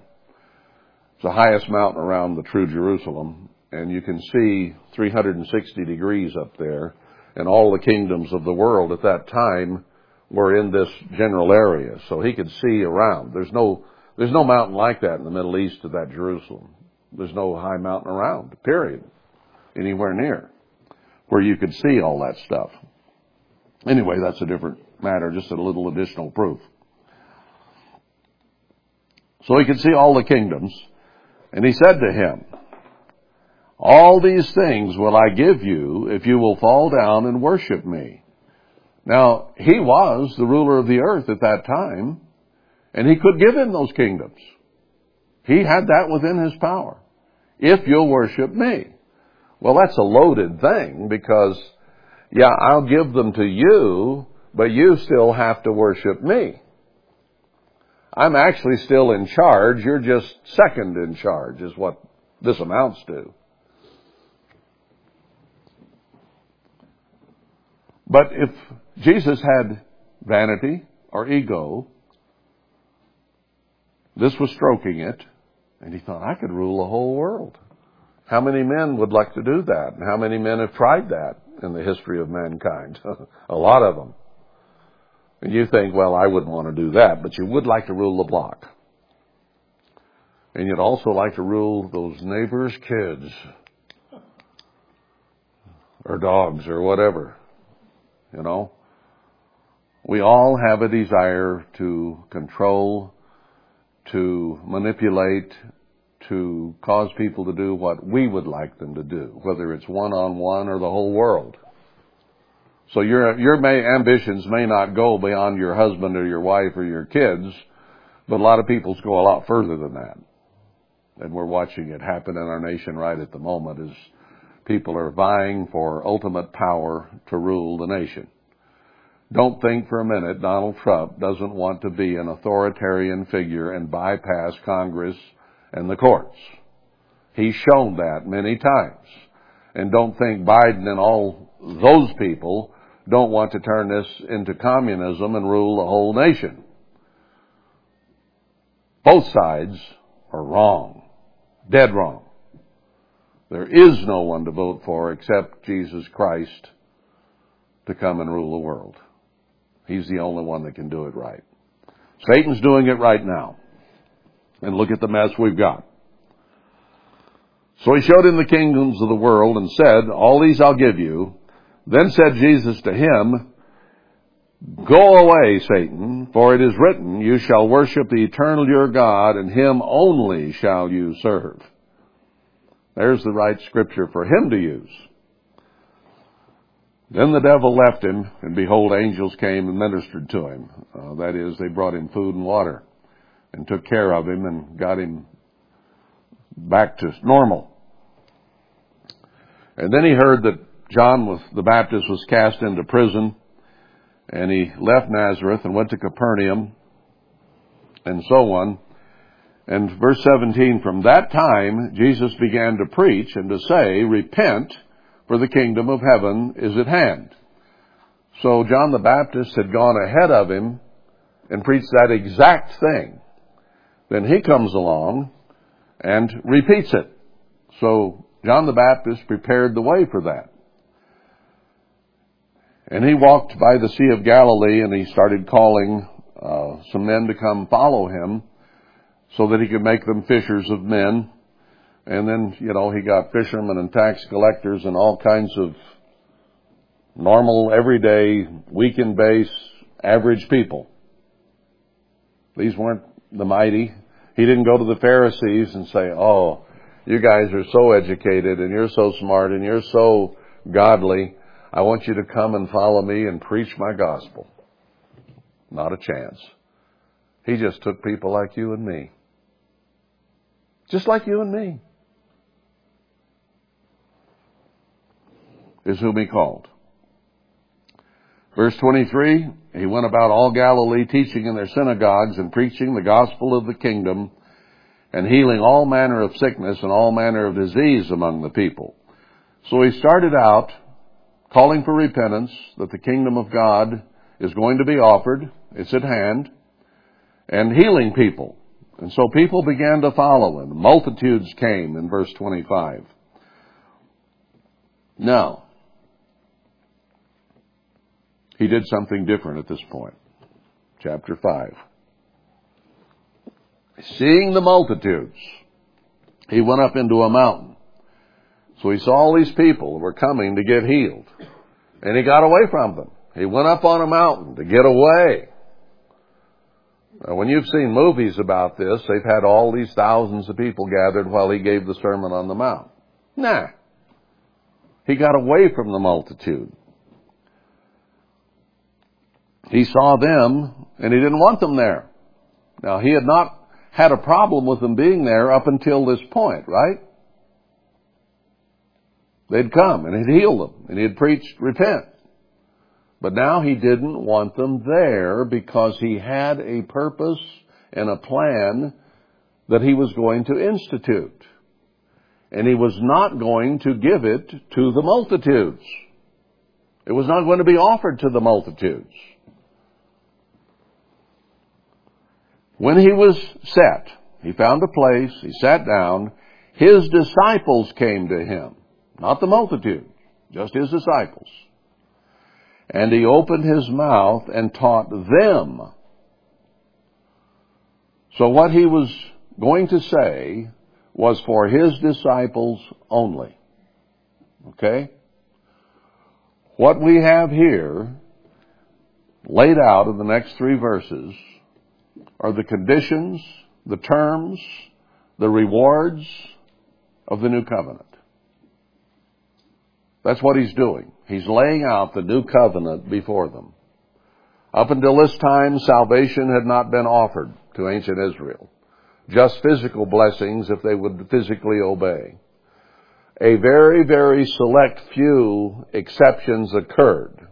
It's the highest mountain around the true Jerusalem, and you can see 360 degrees up there, and all the kingdoms of the world at that time were in this general area, so he could see around. There's no there's no mountain like that in the Middle East of that Jerusalem. There's no high mountain around, period, anywhere near, where you could see all that stuff. Anyway, that's a different matter, just a little additional proof. So he could see all the kingdoms, and he said to him, All these things will I give you if you will fall down and worship me. Now, he was the ruler of the earth at that time, and he could give him those kingdoms. He had that within his power. If you'll worship me. Well, that's a loaded thing because, yeah, I'll give them to you, but you still have to worship me. I'm actually still in charge. You're just second in charge is what this amounts to. But if Jesus had vanity or ego, this was stroking it, and he thought, I could rule the whole world. How many men would like to do that? And how many men have tried that in the history of mankind? a lot of them. And you think, well, I wouldn't want to do that, but you would like to rule the block. And you'd also like to rule those neighbors' kids. Or dogs or whatever. You know? We all have a desire to control, to manipulate, to cause people to do what we would like them to do, whether it's one on one or the whole world. So your, your may, ambitions may not go beyond your husband or your wife or your kids, but a lot of people's go a lot further than that. And we're watching it happen in our nation right at the moment as people are vying for ultimate power to rule the nation. Don't think for a minute Donald Trump doesn't want to be an authoritarian figure and bypass Congress and the courts. He's shown that many times. And don't think Biden and all those people don't want to turn this into communism and rule the whole nation. Both sides are wrong. Dead wrong. There is no one to vote for except Jesus Christ to come and rule the world. He's the only one that can do it right. Satan's doing it right now. And look at the mess we've got. So he showed him the kingdoms of the world and said, All these I'll give you then said Jesus to him, Go away, Satan, for it is written, You shall worship the eternal your God, and him only shall you serve. There's the right scripture for him to use. Then the devil left him, and behold, angels came and ministered to him. Uh, that is, they brought him food and water, and took care of him, and got him back to normal. And then he heard that John was, the Baptist was cast into prison and he left Nazareth and went to Capernaum and so on. And verse 17, from that time Jesus began to preach and to say, repent, for the kingdom of heaven is at hand. So John the Baptist had gone ahead of him and preached that exact thing. Then he comes along and repeats it. So John the Baptist prepared the way for that. And he walked by the Sea of Galilee and he started calling uh, some men to come follow him so that he could make them fishers of men. And then, you know, he got fishermen and tax collectors and all kinds of normal, everyday, weekend base, average people. These weren't the mighty. He didn't go to the Pharisees and say, oh, you guys are so educated and you're so smart and you're so godly. I want you to come and follow me and preach my gospel. Not a chance. He just took people like you and me. Just like you and me. Is whom he called. Verse 23, he went about all Galilee teaching in their synagogues and preaching the gospel of the kingdom and healing all manner of sickness and all manner of disease among the people. So he started out calling for repentance that the kingdom of God is going to be offered. It's at hand and healing people. And so people began to follow him. Multitudes came in verse 25. Now, he did something different at this point. Chapter 5. Seeing the multitudes, he went up into a mountain. So he saw all these people were coming to get healed. And he got away from them. He went up on a mountain to get away. Now, when you've seen movies about this, they've had all these thousands of people gathered while he gave the Sermon on the Mount. Nah. He got away from the multitude. He saw them and he didn't want them there. Now he had not had a problem with them being there up until this point, right? They'd come and he'd healed them and he'd preached repent. But now he didn't want them there because he had a purpose and a plan that he was going to institute. And he was not going to give it to the multitudes. It was not going to be offered to the multitudes. When he was set, he found a place, he sat down, his disciples came to him. Not the multitude, just his disciples. And he opened his mouth and taught them. So what he was going to say was for his disciples only. Okay? What we have here laid out in the next three verses are the conditions, the terms, the rewards of the new covenant. That's what he's doing. He's laying out the new covenant before them. Up until this time, salvation had not been offered to ancient Israel. Just physical blessings if they would physically obey. A very, very select few exceptions occurred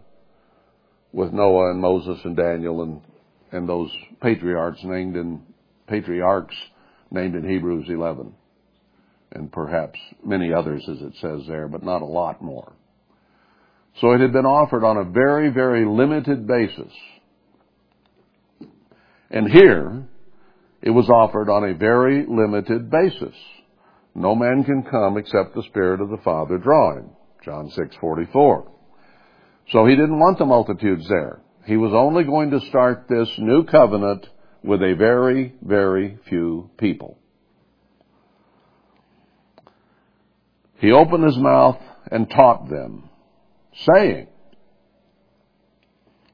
with Noah and Moses and Daniel and, and those patriarchs named in, patriarchs named in Hebrews 11 and perhaps many others as it says there, but not a lot more. So it had been offered on a very, very limited basis. And here, it was offered on a very limited basis. No man can come except the Spirit of the Father draw him. John 6:44. So he didn't want the multitudes there. He was only going to start this new covenant with a very, very few people. He opened his mouth and taught them, saying,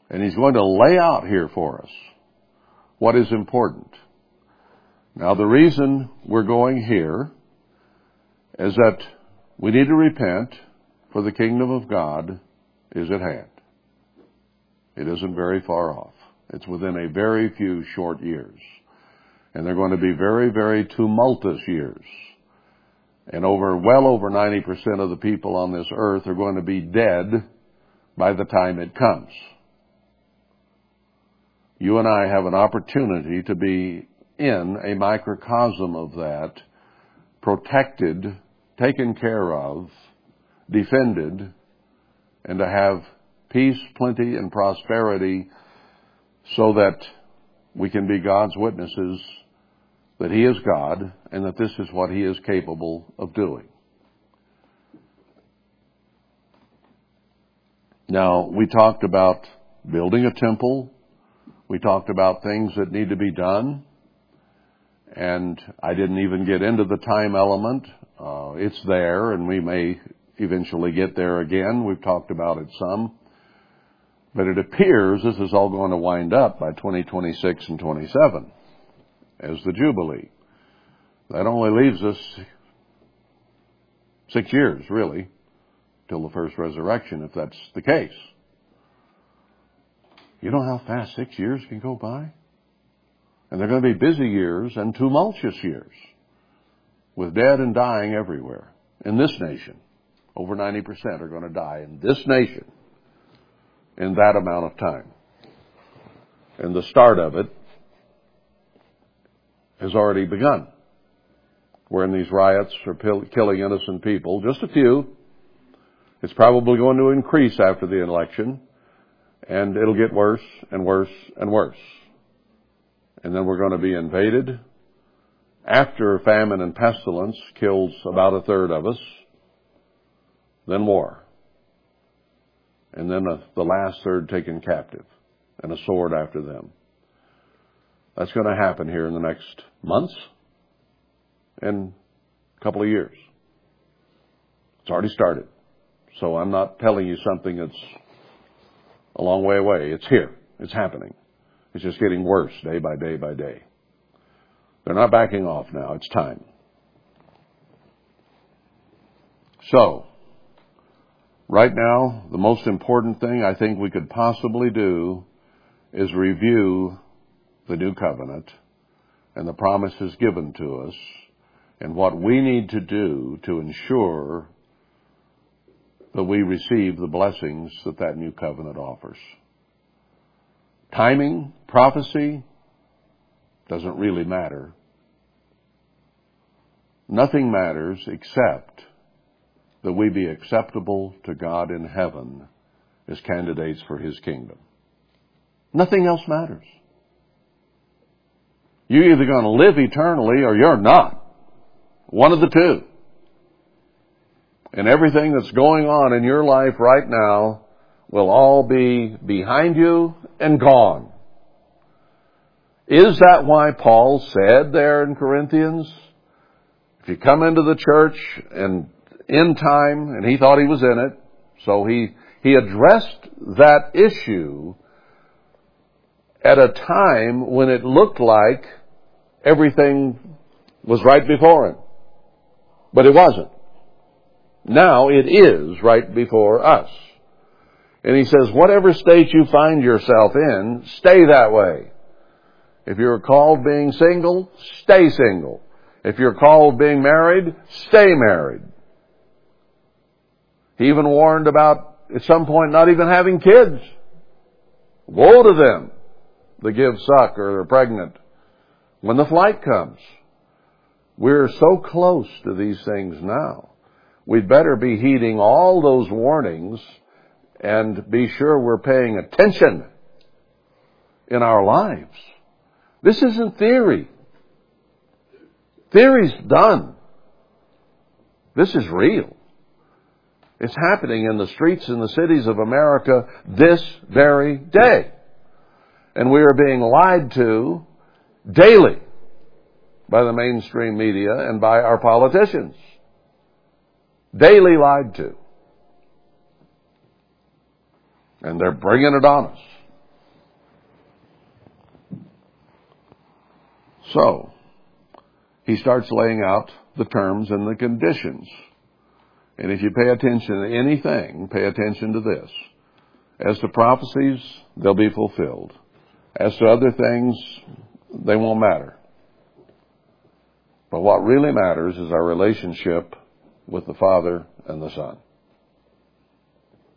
and he's going to lay out here for us what is important. Now the reason we're going here is that we need to repent for the kingdom of God is at hand. It isn't very far off. It's within a very few short years. And they're going to be very, very tumultuous years. And over, well over 90% of the people on this earth are going to be dead by the time it comes. You and I have an opportunity to be in a microcosm of that, protected, taken care of, defended, and to have peace, plenty, and prosperity so that we can be God's witnesses that He is God and that this is what He is capable of doing. Now, we talked about building a temple. We talked about things that need to be done. And I didn't even get into the time element. Uh, it's there and we may eventually get there again. We've talked about it some. But it appears this is all going to wind up by 2026 and 27 as the Jubilee. That only leaves us six years, really, till the first resurrection, if that's the case. You know how fast six years can go by? And they're going to be busy years and tumultuous years with dead and dying everywhere in this nation. Over 90% are going to die in this nation in that amount of time. And the start of it has already begun. We're in these riots are killing innocent people, just a few. It's probably going to increase after the election, and it'll get worse and worse and worse. And then we're going to be invaded. After famine and pestilence kills about a third of us, then war. And then the last third taken captive, and a sword after them. That's going to happen here in the next months and a couple of years. It's already started. So I'm not telling you something that's a long way away. It's here. It's happening. It's just getting worse day by day by day. They're not backing off now. It's time. So, right now, the most important thing I think we could possibly do is review the new covenant and the promises given to us and what we need to do to ensure that we receive the blessings that that new covenant offers. Timing, prophecy, doesn't really matter. Nothing matters except that we be acceptable to God in heaven as candidates for His kingdom. Nothing else matters. You're either going to live eternally or you're not. One of the two. And everything that's going on in your life right now will all be behind you and gone. Is that why Paul said there in Corinthians, if you come into the church and in time, and he thought he was in it, so he, he addressed that issue at a time when it looked like everything was right before him. But it wasn't. Now it is right before us. And he says, whatever state you find yourself in, stay that way. If you're called being single, stay single. If you're called being married, stay married. He even warned about, at some point, not even having kids. Woe to them that give suck or are pregnant when the flight comes. We're so close to these things now. We'd better be heeding all those warnings and be sure we're paying attention in our lives. This isn't theory. Theory's done. This is real. It's happening in the streets and the cities of America this very day. And we are being lied to daily by the mainstream media and by our politicians. Daily lied to. And they're bringing it on us. So, he starts laying out the terms and the conditions. And if you pay attention to anything, pay attention to this. As to prophecies, they'll be fulfilled. As to other things, they won't matter. But what really matters is our relationship with the Father and the Son.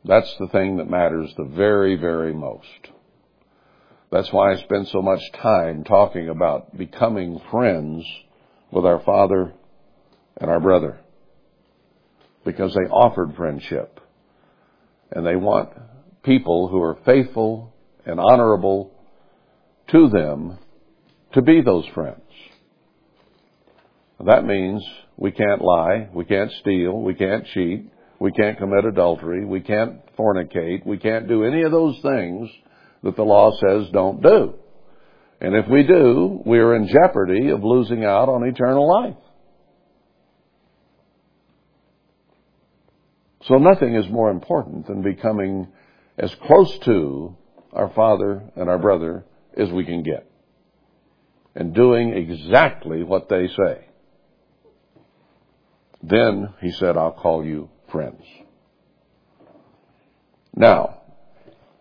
That's the thing that matters the very, very most. That's why I spend so much time talking about becoming friends with our father and our brother. Because they offered friendship. And they want people who are faithful and honorable to them to be those friends. That means we can't lie, we can't steal, we can't cheat, we can't commit adultery, we can't fornicate, we can't do any of those things that the law says don't do. And if we do, we are in jeopardy of losing out on eternal life. So nothing is more important than becoming as close to our father and our brother as we can get. And doing exactly what they say. Then he said, I'll call you friends. Now,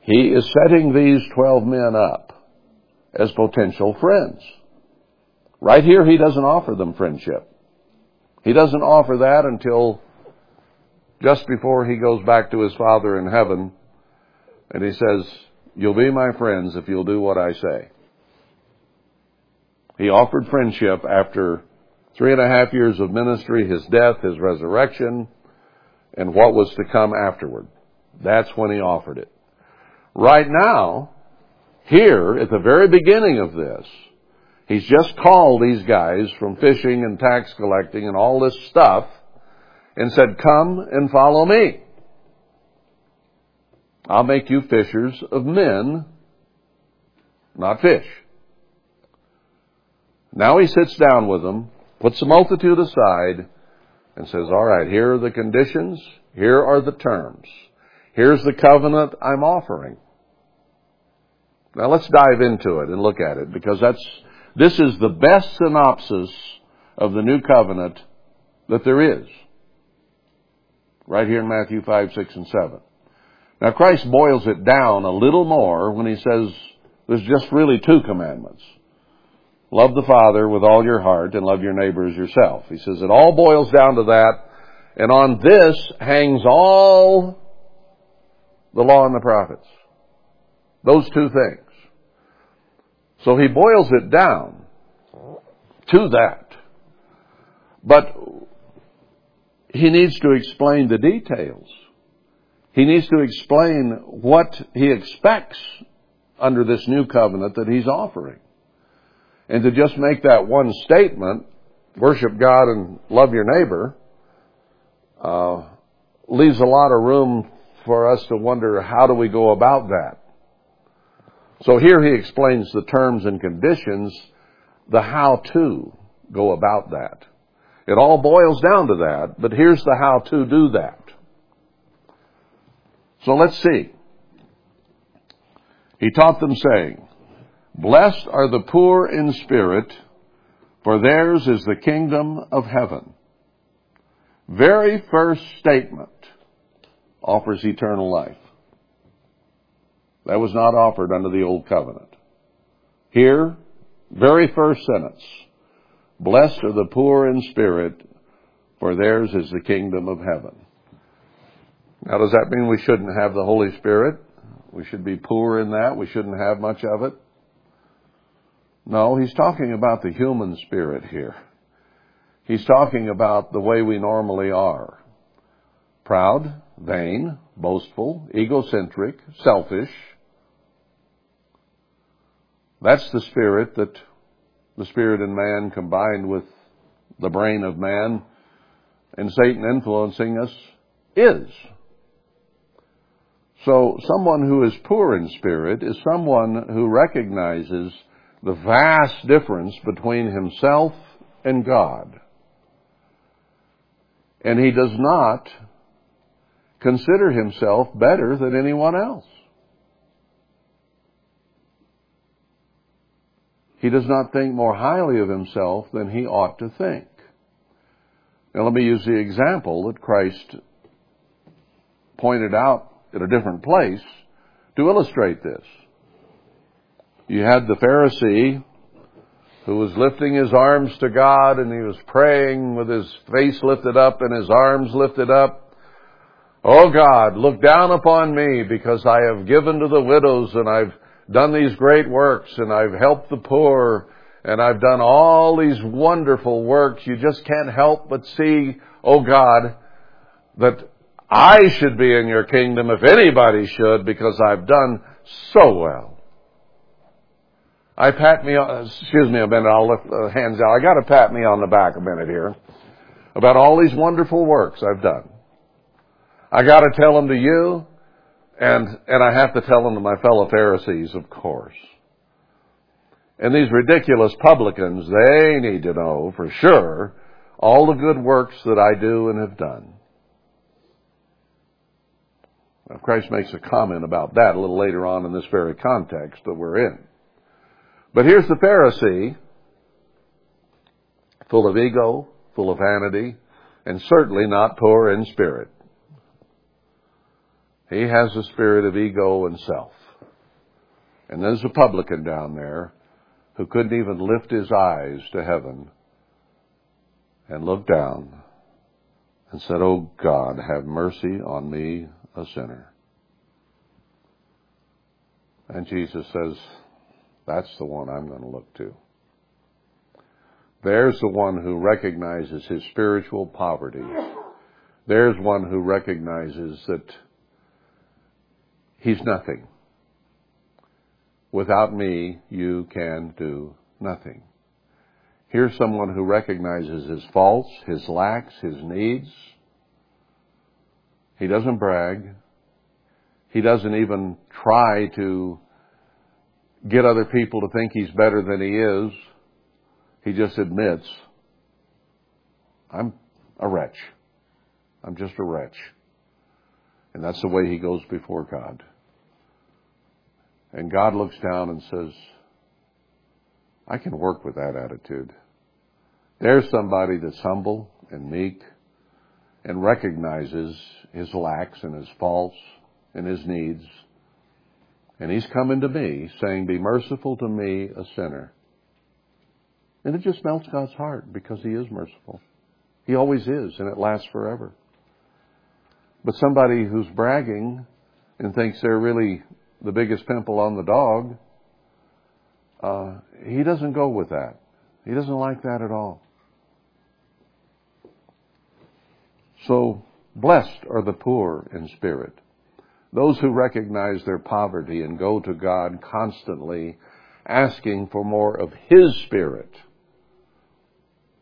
he is setting these 12 men up as potential friends. Right here, he doesn't offer them friendship. He doesn't offer that until just before he goes back to his Father in heaven and he says, You'll be my friends if you'll do what I say. He offered friendship after three and a half years of ministry, his death, his resurrection, and what was to come afterward. That's when he offered it. Right now, here at the very beginning of this, he's just called these guys from fishing and tax collecting and all this stuff and said, Come and follow me. I'll make you fishers of men, not fish. Now he sits down with them, puts the multitude aside, and says, All right, here are the conditions, here are the terms. Here's the covenant I'm offering. Now let's dive into it and look at it because that's, this is the best synopsis of the new covenant that there is. Right here in Matthew 5, 6, and 7. Now Christ boils it down a little more when he says there's just really two commandments. Love the Father with all your heart and love your neighbor as yourself. He says it all boils down to that and on this hangs all the law and the prophets. Those two things. So he boils it down to that. But he needs to explain the details. He needs to explain what he expects under this new covenant that he's offering. And to just make that one statement, worship God and love your neighbor, uh, leaves a lot of room for us to wonder how do we go about that. So here he explains the terms and conditions, the how to go about that. It all boils down to that, but here's the how to do that. So let's see. He taught them saying, Blessed are the poor in spirit, for theirs is the kingdom of heaven. Very first statement offers eternal life. That was not offered under the old covenant. Here, very first sentence, blessed are the poor in spirit, for theirs is the kingdom of heaven. Now does that mean we shouldn't have the Holy Spirit? We should be poor in that? We shouldn't have much of it? No, he's talking about the human spirit here. He's talking about the way we normally are. Proud, vain, boastful, egocentric, selfish, that's the spirit that the spirit in man combined with the brain of man and Satan influencing us is. So someone who is poor in spirit is someone who recognizes the vast difference between himself and God. And he does not consider himself better than anyone else. He does not think more highly of himself than he ought to think. Now let me use the example that Christ pointed out in a different place to illustrate this. You had the Pharisee who was lifting his arms to God and he was praying with his face lifted up and his arms lifted up. Oh God, look down upon me because I have given to the widows and I've done these great works and I've helped the poor and I've done all these wonderful works. You just can't help but see, oh God, that I should be in your kingdom if anybody should because I've done so well. I pat me on, excuse me a minute, I'll lift the hands out. I gotta pat me on the back a minute here about all these wonderful works I've done. I gotta tell them to you and, and I have to tell them to my fellow Pharisees, of course. And these ridiculous publicans, they need to know for sure all the good works that I do and have done. Now, Christ makes a comment about that a little later on in this very context that we're in. But here's the Pharisee, full of ego, full of vanity, and certainly not poor in spirit. He has a spirit of ego and self. And there's a publican down there who couldn't even lift his eyes to heaven and look down and said, Oh God, have mercy on me, a sinner. And Jesus says, That's the one I'm going to look to. There's the one who recognizes his spiritual poverty. There's one who recognizes that he's nothing. Without me, you can do nothing. Here's someone who recognizes his faults, his lacks, his needs. He doesn't brag. He doesn't even try to get other people to think he's better than he is. He just admits, I'm a wretch. I'm just a wretch. And that's the way he goes before God. And God looks down and says, I can work with that attitude. There's somebody that's humble and meek and recognizes his lacks and his faults and his needs. And he's coming to me saying, Be merciful to me, a sinner. And it just melts God's heart because he is merciful. He always is, and it lasts forever. But somebody who's bragging and thinks they're really the biggest pimple on the dog, uh, he doesn't go with that. He doesn't like that at all. So, blessed are the poor in spirit. Those who recognize their poverty and go to God constantly asking for more of His Spirit.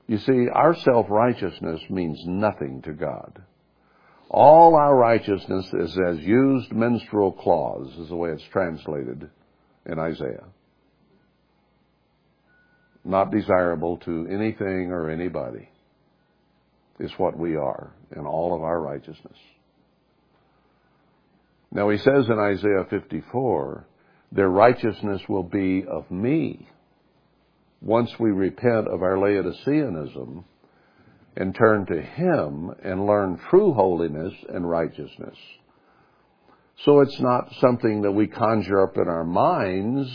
You see, our self-righteousness means nothing to God. All our righteousness is as used menstrual clause, is the way it's translated in Isaiah. Not desirable to anything or anybody is what we are in all of our righteousness. Now he says in Isaiah 54, their righteousness will be of me once we repent of our Laodiceanism and turn to Him and learn true holiness and righteousness. So it's not something that we conjure up in our minds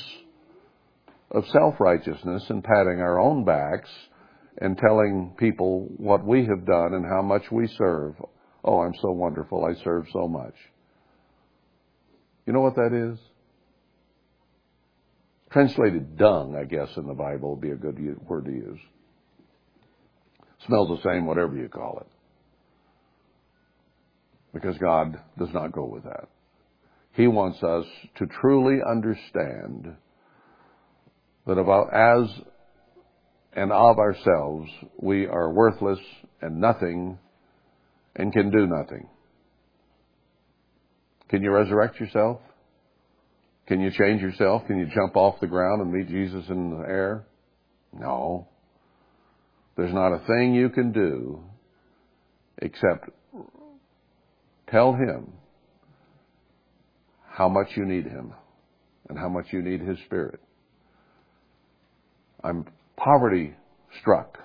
of self-righteousness and patting our own backs and telling people what we have done and how much we serve. Oh, I'm so wonderful. I serve so much. You know what that is? Translated dung, I guess, in the Bible would be a good word to use. Smells the same, whatever you call it. Because God does not go with that. He wants us to truly understand that about as and of ourselves we are worthless and nothing and can do nothing. Can you resurrect yourself? Can you change yourself? Can you jump off the ground and meet Jesus in the air? No. There's not a thing you can do except tell him how much you need him and how much you need his spirit. I'm poverty struck.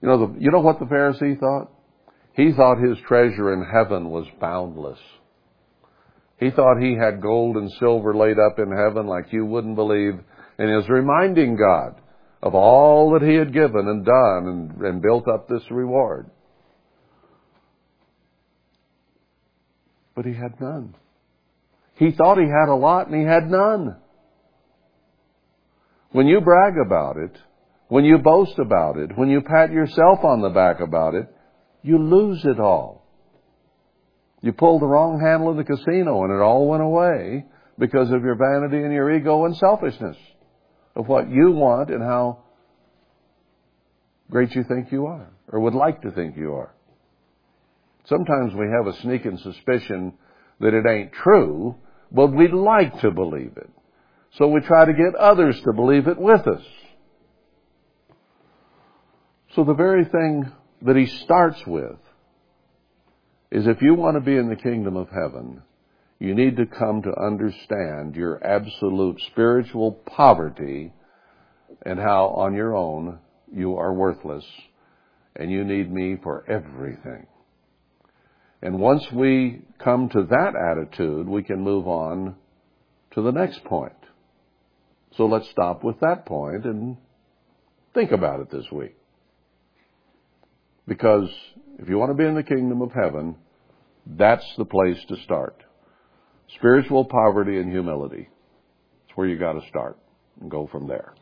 You know, the, you know what the Pharisee thought? He thought his treasure in heaven was boundless. He thought he had gold and silver laid up in heaven like you wouldn't believe, and was reminding God, of all that he had given and done and, and built up this reward. But he had none. He thought he had a lot and he had none. When you brag about it, when you boast about it, when you pat yourself on the back about it, you lose it all. You pulled the wrong handle of the casino and it all went away because of your vanity and your ego and selfishness of what you want and how great you think you are or would like to think you are. Sometimes we have a sneaking suspicion that it ain't true, but we'd like to believe it. So we try to get others to believe it with us. So the very thing that he starts with is if you want to be in the kingdom of heaven, you need to come to understand your absolute spiritual poverty and how on your own you are worthless and you need me for everything. And once we come to that attitude, we can move on to the next point. So let's stop with that point and think about it this week. Because if you want to be in the kingdom of heaven, that's the place to start. Spiritual poverty and humility. It's where you got to start and go from there.